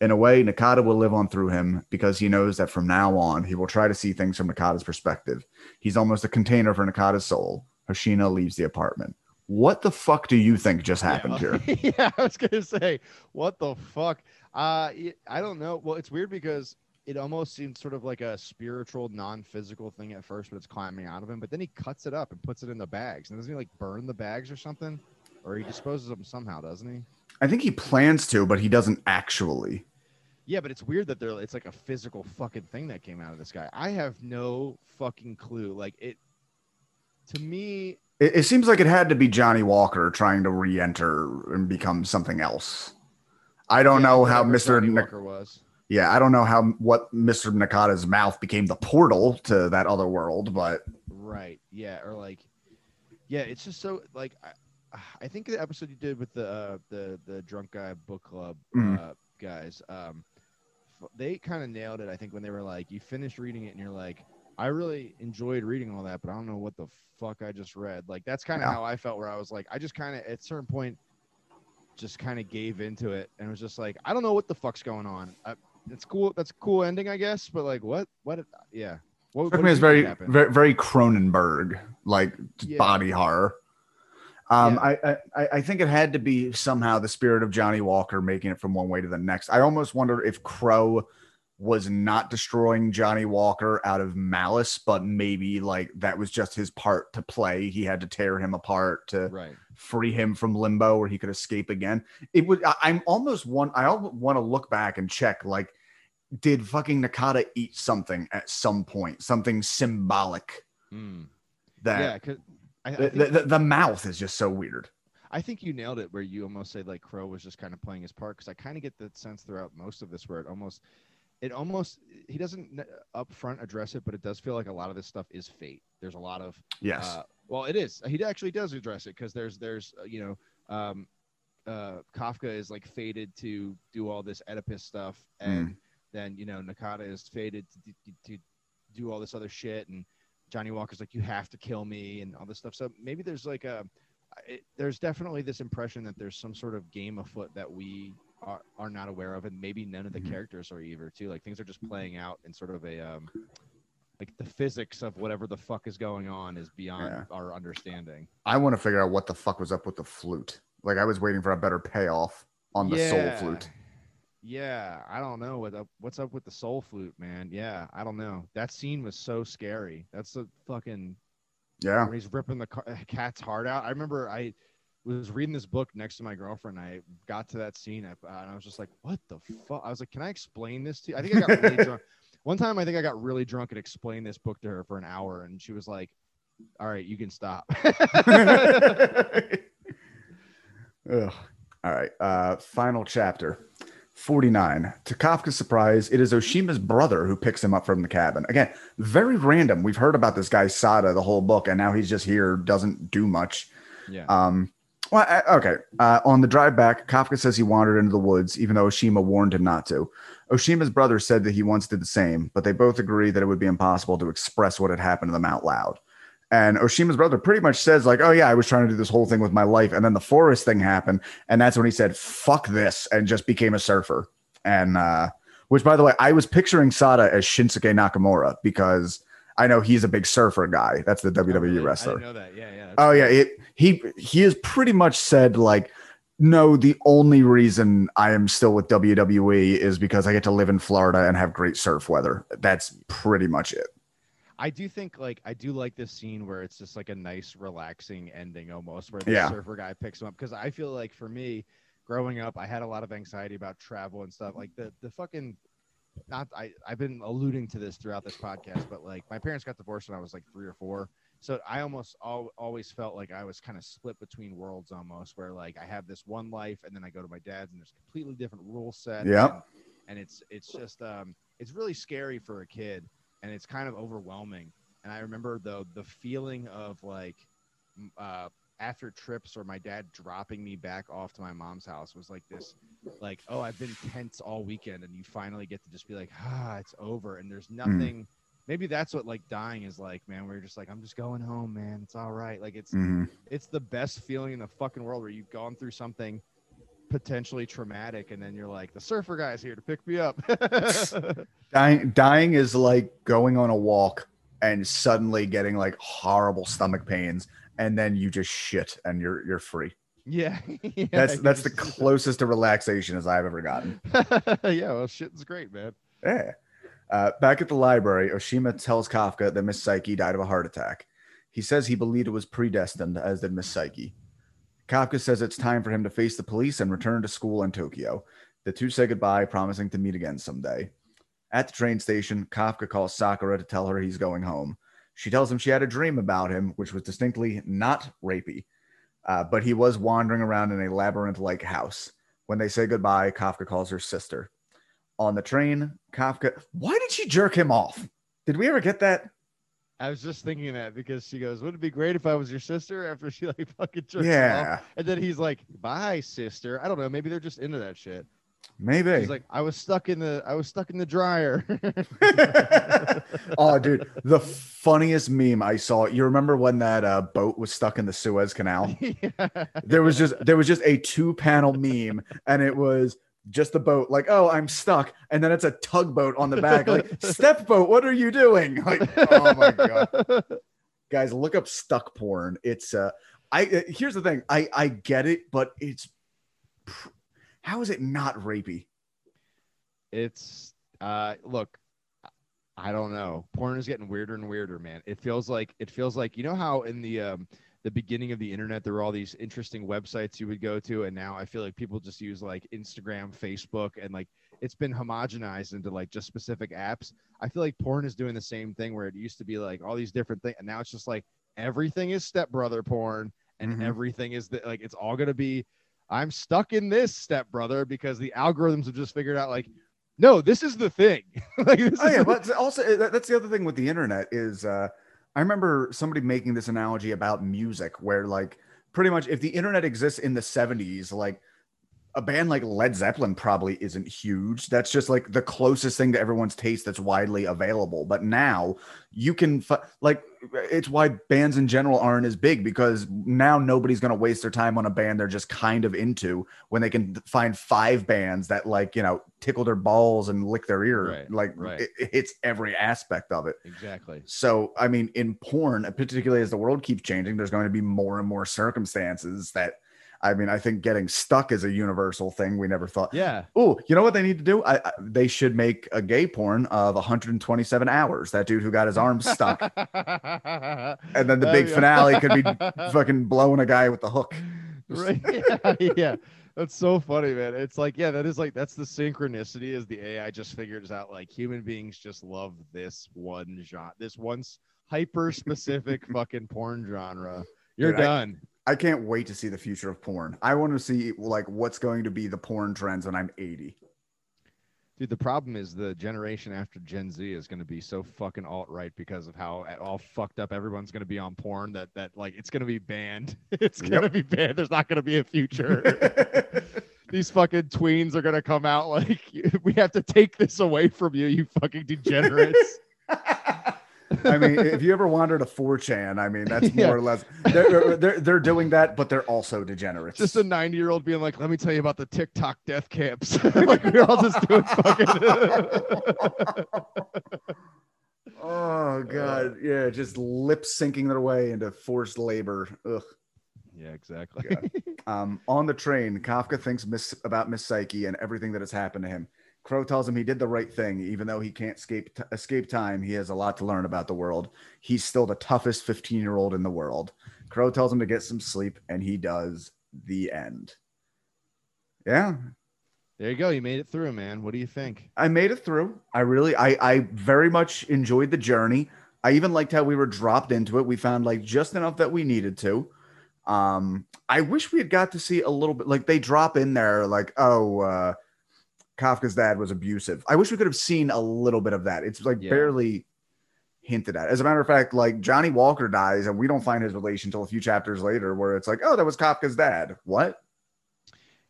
In a way, Nakata will live on through him because he knows that from now on, he will try to see things from Nakata's perspective. He's almost a container for Nakata's soul. Hoshino leaves the apartment. What the fuck do you think just happened yeah. here? yeah, I was gonna say, what the fuck? Uh, I don't know. Well, it's weird because it almost seems sort of like a spiritual, non-physical thing at first, but it's climbing out of him. But then he cuts it up and puts it in the bags. And doesn't he like burn the bags or something? Or he disposes of them somehow, doesn't he? I think he plans to, but he doesn't actually. Yeah, but it's weird that they're it's like a physical fucking thing that came out of this guy. I have no fucking clue. Like it to me, It, it seems like it had to be Johnnie Walker trying to re-enter and become something else. I don't yeah, know how Mr. Johnnie Walker was. yeah, I don't know how what Mr. Nakata's mouth became the portal to that other world, but Right. Yeah. Or like, yeah, it's just so like I, I think the episode you did with the uh, the the drunk guy book club uh, guys, um, they kind of nailed it. I think when they were like, you finished reading it and you're like, I really enjoyed reading all that, but I don't know what the fuck I just read. Like that's kind of Yeah. how I felt. Where I was like, I just kind of at a certain point, just kind of gave into it and was just like, I don't know what the fuck's going on. I, it's cool. That's a cool ending, I guess. But like, what? What? Yeah. What, what me you very, very, very Cronenberg, like Yeah. body horror. Um, Yeah. I, I, I- think it had to be somehow the spirit of Johnnie Walker making it from one way to the next. I almost wonder if Crow was not destroying Johnnie Walker out of malice, but maybe like that was just his part to play. He had to tear him apart to right. free him from limbo where he could escape again. It would. I, I'm almost one. I want to look back and check. Like, did fucking Nakata eat something at some point? Something symbolic Mm. that yeah, I, I, the, the, the mouth is just so weird. I think you nailed it where you almost said like Crow was just kind of playing his part because I kind of get that sense throughout most of this where it almost it almost he doesn't up front address it, but it does feel like a lot of this stuff is fate. There's a lot of Yes. uh, well, it is. He actually does address it because there's there's uh, you know um, uh, Kafka is like fated to do all this Oedipus stuff, and then you know Nakata is fated to, to, to do all this other shit, and Johnnie Walker's like you have to kill me and all this stuff. So maybe there's like a it, there's definitely this impression that there's some sort of game afoot that we are, are not aware of, and maybe none of the Mhm. characters are either too. Like things are just playing out in sort of a um, like the physics of whatever the fuck is going on is beyond Yeah. our understanding. I want to figure out what the fuck was up with the flute. Like I was waiting for a better payoff on the soul flute. Yeah, I don't know what up, what's up with the soul flute, man. Yeah, I don't know. That scene was so scary. That's the fucking Yeah. he's ripping the ca- cat's heart out. I remember I was reading this book next to my girlfriend. I got to that scene uh, and I was just like, "What the fuck?" I was like, "Can I explain this to you?" I think I got really drunk. One time, I think I got really drunk and explained this book to her for an hour, and she was like, "All right, you can stop." All right. Uh, final chapter. 49. To Kafka's surprise, it is Oshima's brother who picks him up from the cabin. Again, very random. We've heard about this guy Sada the whole book, and now he's just here, doesn't do much. yeah. Um, well, I- okay. Uh, on the drive back, Kafka says he wandered into the woods, even though Oshima warned him not to. Oshima's brother said that he once did the same, but they both agree that it would be impossible to express what had happened to them out loud. And Oshima's brother pretty much says, like, oh, yeah, I was trying to do this whole thing with my life. And then the forest thing happened. And that's when he said, fuck this, and just became a surfer. And, uh, which, by the way, I was picturing Sada as Shinsuke Nakamura because I know he's a big surfer guy. That's the Oh, WWE really? wrestler. Know that. Yeah, yeah. Oh yeah, it, he he has pretty much said like, no, the only reason I am still with WWE is because I get to live in Florida and have great surf weather. That's pretty much it. I do think like I do like this scene where it's just like a nice, relaxing ending almost, where the Yeah. surfer guy picks him up. Because I feel like for me, growing up, I had a lot of anxiety about travel and stuff. Like the the fucking not I I've been alluding to this throughout this podcast, but like my parents got divorced when I was like three or four. So I almost al- always felt like I was kind of split between worlds almost, where like I have this one life and then I go to my dad's and there's completely different rule set. yeah And, and it's it's just um it's really scary for a kid and it's kind of overwhelming. And I remember though the feeling of like uh, after trips or my dad dropping me back off to my mom's house was like this, like oh I've been tense all weekend, and you finally get to just be like ah it's over, and there's nothing. Maybe that's what like dying is like, man. Where you're just like I'm just going home, man. It's all right. Like it's Mhm. it's the best feeling in the fucking world where you've gone through something potentially traumatic and then you're like the surfer guy's here to pick me up Dying dying is like going on a walk and suddenly getting like horrible stomach pains, and then you just shit and you're you're free. yeah, yeah That's that's the closest to relaxation as I've ever gotten. yeah well shit's great man Yeah. Uh, back at the library, Oshima tells Kafka that Miss Saeki died of a heart attack. He says he believed it was predestined, as did Miss Saeki. Kafka says it's time for him to face the police and return to school in Tokyo. The two say goodbye, promising to meet again someday. At the train station, Kafka calls Sakura to tell her he's going home. She tells him she had a dream about him, which was distinctly not rapey, uh, but he was wandering around in a labyrinth like house. When they say goodbye, Kafka calls her sister on the train, Kafka. Why did she jerk him off? Did we ever get that? I was just thinking that because she goes "Wouldn't it be great if i was your sister after she like fucking jerks him off? yeah, and then he's like bye sister i don't know maybe they're just into that shit maybe. he's like i was stuck in the i was stuck in the dryer oh, dude, the funniest meme I saw. You remember when that uh, boat was stuck in the Suez Canal? yeah. There was just there was just a two panel meme, and it was just the boat, like, oh, I'm stuck, and then it's a tugboat on the back, like, step boat, what are you doing? Like, oh my god. guys look up stuck porn. It's uh i uh, here's the thing. I i get it but it's how is it not rapey? It's uh look i don't know. Porn is getting weirder and weirder man. It feels like it feels like you know how in the um the beginning of the internet there were all these interesting websites you would go to and now i feel like people just use like instagram facebook and like it's been homogenized into like just specific apps i feel like porn is doing the same thing where it used to be like all these different things and now it's just like everything is stepbrother porn and Mhm. everything is that like it's all gonna be I'm stuck in this stepbrother because the algorithms have just figured out like, no, this is the thing. like Oh yeah, the- but also that's the other thing with the internet is uh, I remember somebody making this analogy about music, where like pretty much if the internet exists in the '70s, like a band like Led Zeppelin probably isn't huge. That's just like the closest thing to everyone's taste that's widely available. But now you can fi- like it's why bands in general aren't as big because now nobody's going to waste their time on a band they're just kind of into when they can find five bands that like you know tickle their balls and lick their ear Right, like right. It, it hits every aspect of it exactly. so i mean in porn particularly as the world keeps changing there's going to be more and more circumstances that i mean i think getting stuck is a universal thing we never thought Yeah. Oh, you know what they need to do? I, I, they should make a gay porn of 127 hours. That dude who got his arm stuck, and then the big finale could be fucking blowing a guy with the hook. right yeah, yeah that's so funny man it's like yeah that is like that's the synchronicity is the ai just figures out like human beings just love this one genre this one hyper specific fucking porn genre you're Dude, done I can't wait to see the future of porn. I want to see like what's going to be the porn trends when I'm 80. dude the problem is the generation after gen z is going to be so fucking alt-right because of how at all fucked up everyone's going to be on porn that that like it's going to be banned it's going to Yep. be banned there's not going to be a future these fucking tweens are gonna come out like we have to take this away from you, you fucking degenerates. I mean, if you ever wandered a 4chan, I mean, that's Yeah. more or less they're, they're they're doing that, but they're also degenerates. Just a 90 year old being like, let me tell you about the TikTok death camps. like we're all just doing fucking oh god, yeah, just lip syncing their way into forced labor. Ugh. Yeah, exactly. God. Um, on the train, Kafka thinks miss, about Miss Saeki and everything that has happened to him. Crow tells him he did the right thing, even though he can't escape t- escape time. He has a lot to learn about the world. He's still the toughest 15 year old in the world. Crow tells him to get some sleep, and he does. The end. Yeah, There you go. You made it through, man. What do you think? I made it through. I really, I, I very much enjoyed the journey. I even liked how we were dropped into it. We found like just enough that we needed to. Um, I wish we had got to see a little bit like they drop in there, like, oh, uh, Kafka's dad was abusive. I wish we could have seen a little bit of that. It's like Yeah. barely hinted at. As a matter of fact, like Johnnie Walker dies, and we don't find his relation until a few chapters later, where it's like, oh, that was Kafka's dad. What?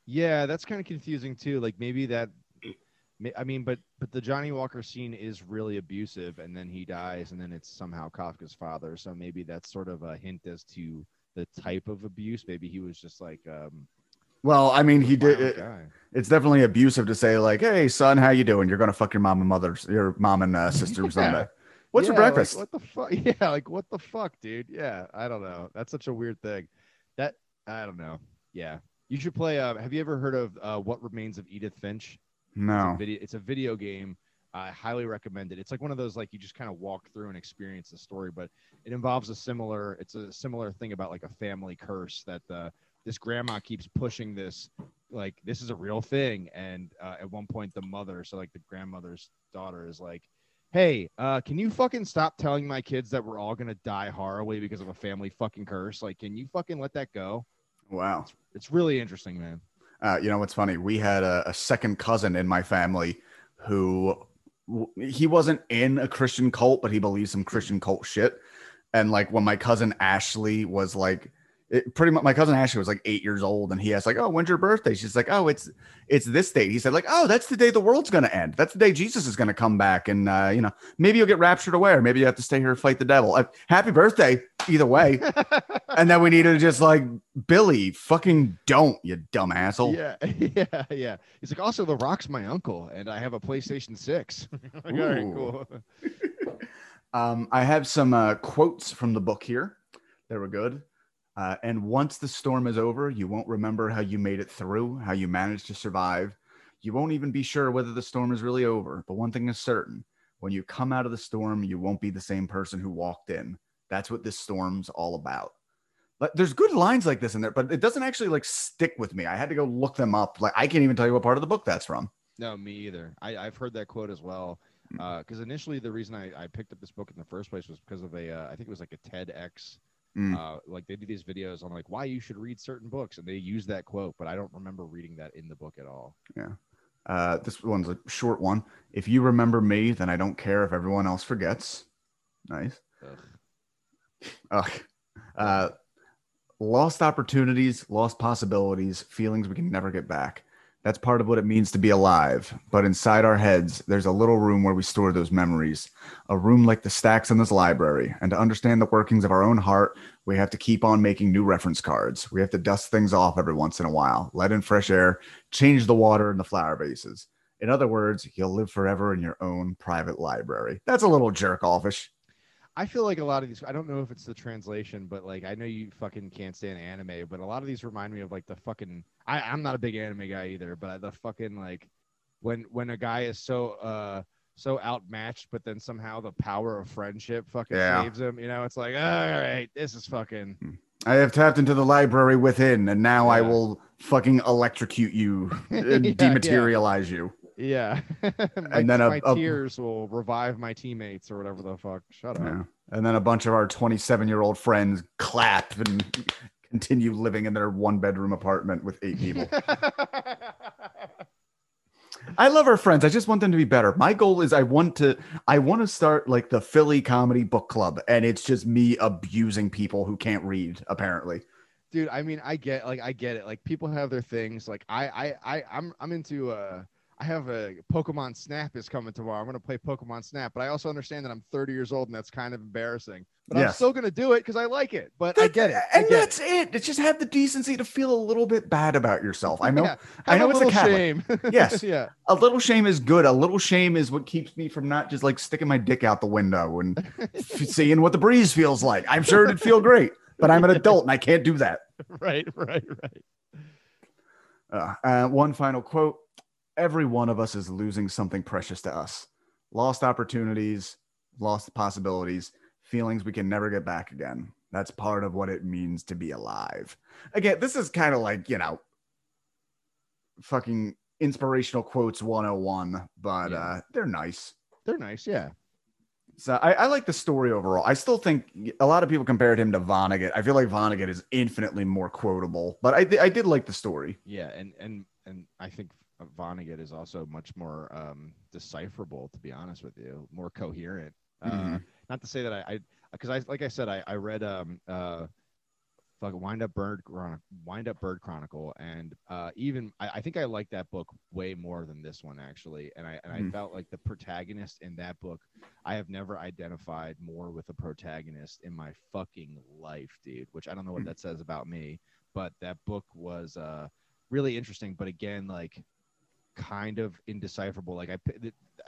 Yeah, that's kind of confusing too. Like maybe that. I mean, but but the Johnnie Walker scene is really abusive, and then he dies, and then it's somehow Kafka's father. So maybe that's sort of a hint as to the type of abuse. Maybe he was just like um, Well, I mean, he did. guy. it's definitely abusive to say like, "Hey, son, how you doing? You're gonna fuck your mom and mother's, your mom and uh, sister Yeah. Sunday. What's Yeah, like, breakfast?" what the fuck? Yeah, like what the fuck, dude? Yeah, I don't know. That's such a weird thing. That I don't know. Yeah, you should play. Uh, have you ever heard of uh, What Remains of Edith Finch? It's a no. video. It's a video game. I highly recommend it. It's like one of those like you just kind of walk through and experience the story, but it involves a similar. It's a similar thing about like a family curse that uh, this grandma keeps pushing this like this is a real thing, and uh, at one point the mother, so like the grandmother's daughter, is like, "Hey, uh, can you fucking stop telling my kids that we're all gonna die horribly because of a family fucking curse? Like, can you fucking let that go?" Wow. It's really interesting, man. Uh, you know what's funny? We had a, a second cousin in my family who w- he wasn't in a Christian cult, but he believes some Christian cult shit. And like when my cousin Ashley was like, it, pretty much my cousin Ashley was like eight years old, and he asked like, "Oh, when's your birthday?" She's like, "Oh, it's it's this date." He said like, "Oh, that's the day the world's gonna end. That's the day Jesus is gonna come back, and uh, you know maybe you'll get raptured away, or maybe you have to stay here and fight the devil. Uh, happy birthday, either way." and then we needed to just like Billy, fucking don't, you dumb asshole. Yeah, yeah, yeah. He's like, also, The Rock's my uncle, and I have a PlayStation 6. like, all right, cool. Um, I have some uh, quotes from the book here. They were good. Uh, and once the storm is over, you won't remember how you made it through, how you managed to survive. You won't even be sure whether the storm is really over. But one thing is certain when you come out of the storm, you won't be the same person who walked in. That's what this storm's all about. But there's good lines like this in there, but it doesn't actually like stick with me. I had to go look them up. Like I can't even tell you what part of the book that's from. No, me either. I, I've heard that quote as well. Mm. Because initially, the reason I, I picked up this book in the first place was because of a, uh, I think it was like a TEDx Mm. Uh, like they do these videos on like why you should read certain books, and they use that quote, but I don't remember reading that in the book at all. Yeah. Uh, this one's a short one. If you remember me, then I don't care if everyone else forgets. Nice. Ugh. Ugh. Uh, lost opportunities, lost possibilities, feelings we can never get back. That's part of what it means to be alive. But inside our heads, there's a little room where we store those memories, a room like the stacks in this library. And to understand the workings of our own heart, we have to keep on making new reference cards. We have to dust things off every once in a while, let in fresh air, change the water in the flower vases. In other words, you'll live forever in your own private library. That's a little jerk offish. I feel like a lot of these. I don't know if it's the translation, but like I know you fucking can't stand anime, but a lot of these remind me of like the fucking. I, I'm not a big anime guy either, but the fucking like when when a guy is so uh so outmatched, but then somehow the power of friendship fucking Yeah. saves him. You know, it's like all right, this is fucking. I have tapped into the library within, and now I will fucking electrocute you and Yeah, dematerialize you. Yeah, my, And then a- my a- tears will revive my teammates or whatever the fuck. Shut up. And then a bunch of our 27 year old friends clap and continue living in their one bedroom apartment with eight people. I love our friends. I just want them to be better. My goal is I want to I want to start like the Philly comedy book club and it's just me abusing people who can't read apparently. dude i mean i get like i get it like people have their things like i i, I i'm i'm into uh i have a pokemon snap is coming tomorrow i'm gonna play pokemon snap but i also understand that i'm 30 years old and that's kind of embarrassing but i'm still gonna do it because i like it but i get it I And get that's it. It's just have the decency to feel a little bit bad about yourself. I know Yeah, I know it's a Catholic. shame Yes. yeah a little shame is good. A little shame is what keeps me from not just like sticking my dick out the window and seeing what the breeze feels like. I'm sure it'd feel great, but I'm an adult and I can't do that. right right right Uh, uh, one final quote Every one of us is losing something precious to us lost opportunities, lost possibilities, feelings we can never get back again. That's part of what it means to be alive. Again, this is kind of like, you know, fucking inspirational quotes 101, but Yeah. uh, they're nice. they're nice yeah So I, I like the story overall. I still think a lot of people compared him to Vonnegut. I feel like Vonnegut is infinitely more quotable, but I, I did like the story. yeah and and and i think vonnegut is also much more um decipherable to be honest with you more coherent uh Mhm. not to say that I, I, because I, like I said, I, I read um uh, fuck Wind Up Bird Chron- Wind Up Bird Chronicle, and uh, even I, I think I like that book way more than this one actually, and I and I Mhm. felt like the protagonist in that book, I have never identified more with a protagonist in my fucking life, dude. Which I don't know what Mhm. that says about me, but that book was uh really interesting. But again, like kind of indecipherable. Like I,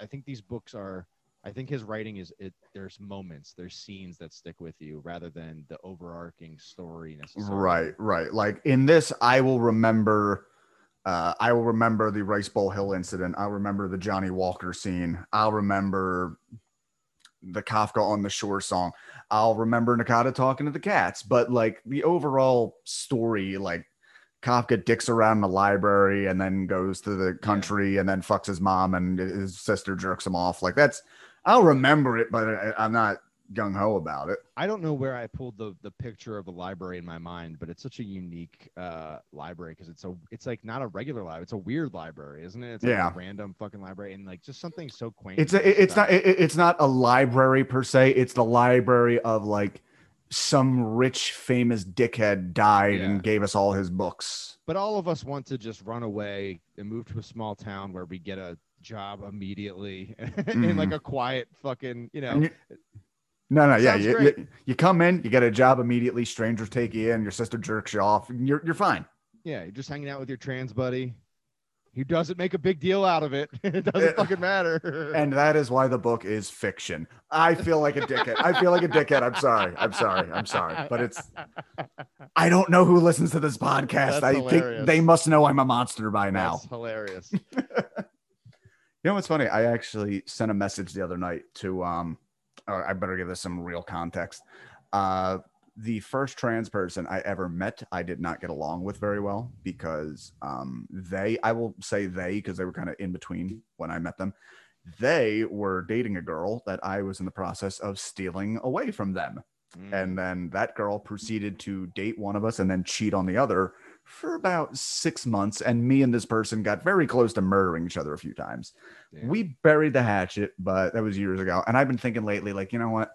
I think these books are. I think his writing is it. There's moments, there's scenes that stick with you rather than the overarching story necessarily. Right, right. Like in this, I will remember. Uh, I will remember the Rice Bowl Hill incident. I'll remember the Johnnie Walker scene. I'll remember the Kafka on the Shore song. I'll remember Nakata talking to the cats. But like the overall story, like Kafka dicks around in the library and then goes to the country and then fucks his mom and his sister jerks him off. Like that's, I'll remember it, but I, I'm not gung ho about it. I don't know where I pulled the the picture of the library in my mind, but it's such a unique uh, library because it's a it's like not a regular library. It's a weird library, isn't it? It's like Yeah. a random fucking library and like just something so quaint. It's a, it's not it, it's not a library per se. It's the library of like some rich famous dickhead died Yeah. and gave us all his books. but all of us want to just run away and move to a small town where we get a job immediately in mm-hmm. like a quiet fucking you know you- no, no, yeah, you, you, you come in, you get a job immediately. Strangers take you in. Your sister jerks you off. And you're you're fine. yeah you're just hanging out with your trans buddy who doesn't make a big deal out of it it doesn't Uh, fucking matter And that is why the book is fiction. I feel like a dickhead. I feel like a dickhead. I'm sorry. I'm sorry. I'm sorry. But it's I don't know who listens to this podcast. That's I hilarious. think they must know I'm a monster by now. That's hilarious You know what's funny? I actually sent a message the other night to um I better give this some real context. Uh the first trans person I ever met, I did not get along with very well because um they I will say they because they were kind of in between when I met them. They were dating a girl that I was in the process of stealing away from them. Mm. And then that girl proceeded to date one of us and then cheat on the other for about six months. And me and this person got very close to murdering each other a few times. Damn. We buried the hatchet, but that was years ago. And I've been thinking lately, like, you know what?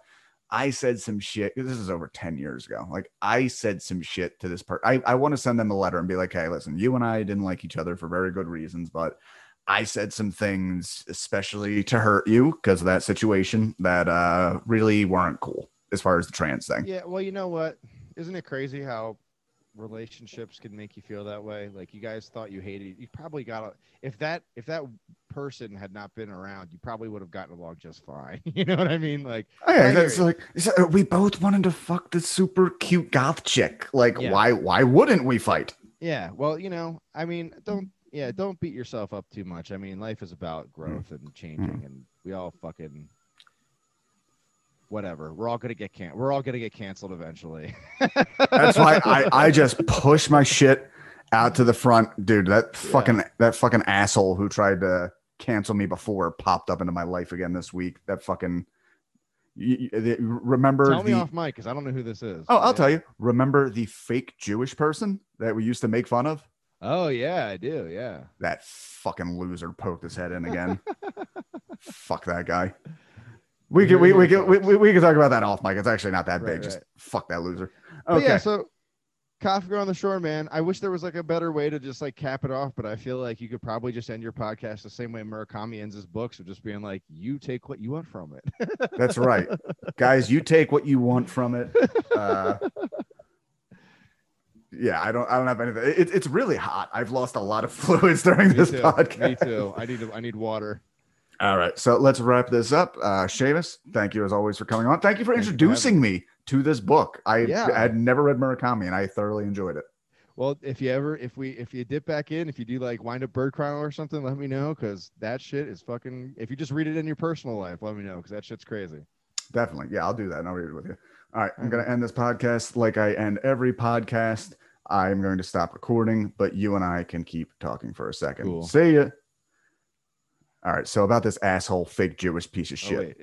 I said some shit. This is over 10 years ago. Like, I said some shit to this person. I, I want to send them a letter and be like, hey, listen, you and I didn't like each other for very good reasons, but I said some things, especially to hurt you because of that situation, that uh, really weren't cool as far as the trans thing. Yeah, well, you know what? Isn't it crazy how relationships can make you feel that way? Like you guys thought you hated you probably got a, if that if that person had not been around, you probably would have gotten along just fine. you know what I mean? Like Oh, yeah, I hear that's you. like so we both wanted to fuck this super cute goth chick. Like, Yeah. why why wouldn't we fight? yeah, well, you know, I mean, don't yeah, don't beat yourself up too much. I mean, life is about Mm. growth and changing and we all fucking whatever. We're all gonna get can we're all gonna get canceled eventually. That's why I, I just push my shit out to the front, dude. That fucking that fucking asshole who tried to cancel me before popped up into my life again this week. That fucking you, remember Tell me the off mic because I don't know who this is. oh I'll Yeah. tell you. Remember the fake Jewish person that we used to make fun of? Oh yeah, I do. Yeah. That fucking loser poked his head in again. Fuck that guy. We can we, we could we, we, could talk about that off mic. It's actually not that Right, big. Just fuck that loser. Okay. yeah, so Coffee Girl on the Shore, man. I wish there was like a better way to just like cap it off, but I feel like you could probably just end your podcast the same way Murakami ends his books, of just being like, you take what you want from it. That's right. Guys, you take what you want from it. Uh, yeah, I don't I don't have anything. It, it's really hot. I've lost a lot of fluids during Me this too. podcast. Me too. I need to, I need water. All right. So let's wrap this up. Uh Seamus, thank you as always for coming on. Thank you for Thank you for introducing me to this book. I Yeah. had never read Murakami and I thoroughly enjoyed it. Well, if you ever, if we, if you dip back in, if you do like wind up bird crying or something, let me know because that shit is fucking. If you just read it in your personal life, let me know because that shit's crazy. Definitely. Yeah, I'll do that and I'll read it with you. All right. I'm going to end this podcast like I end every podcast. I'm going to stop recording, but you and I can keep talking for a second. Cool. See ya. All right. So, about this asshole, fake Jewish piece of Oh, shit. wait,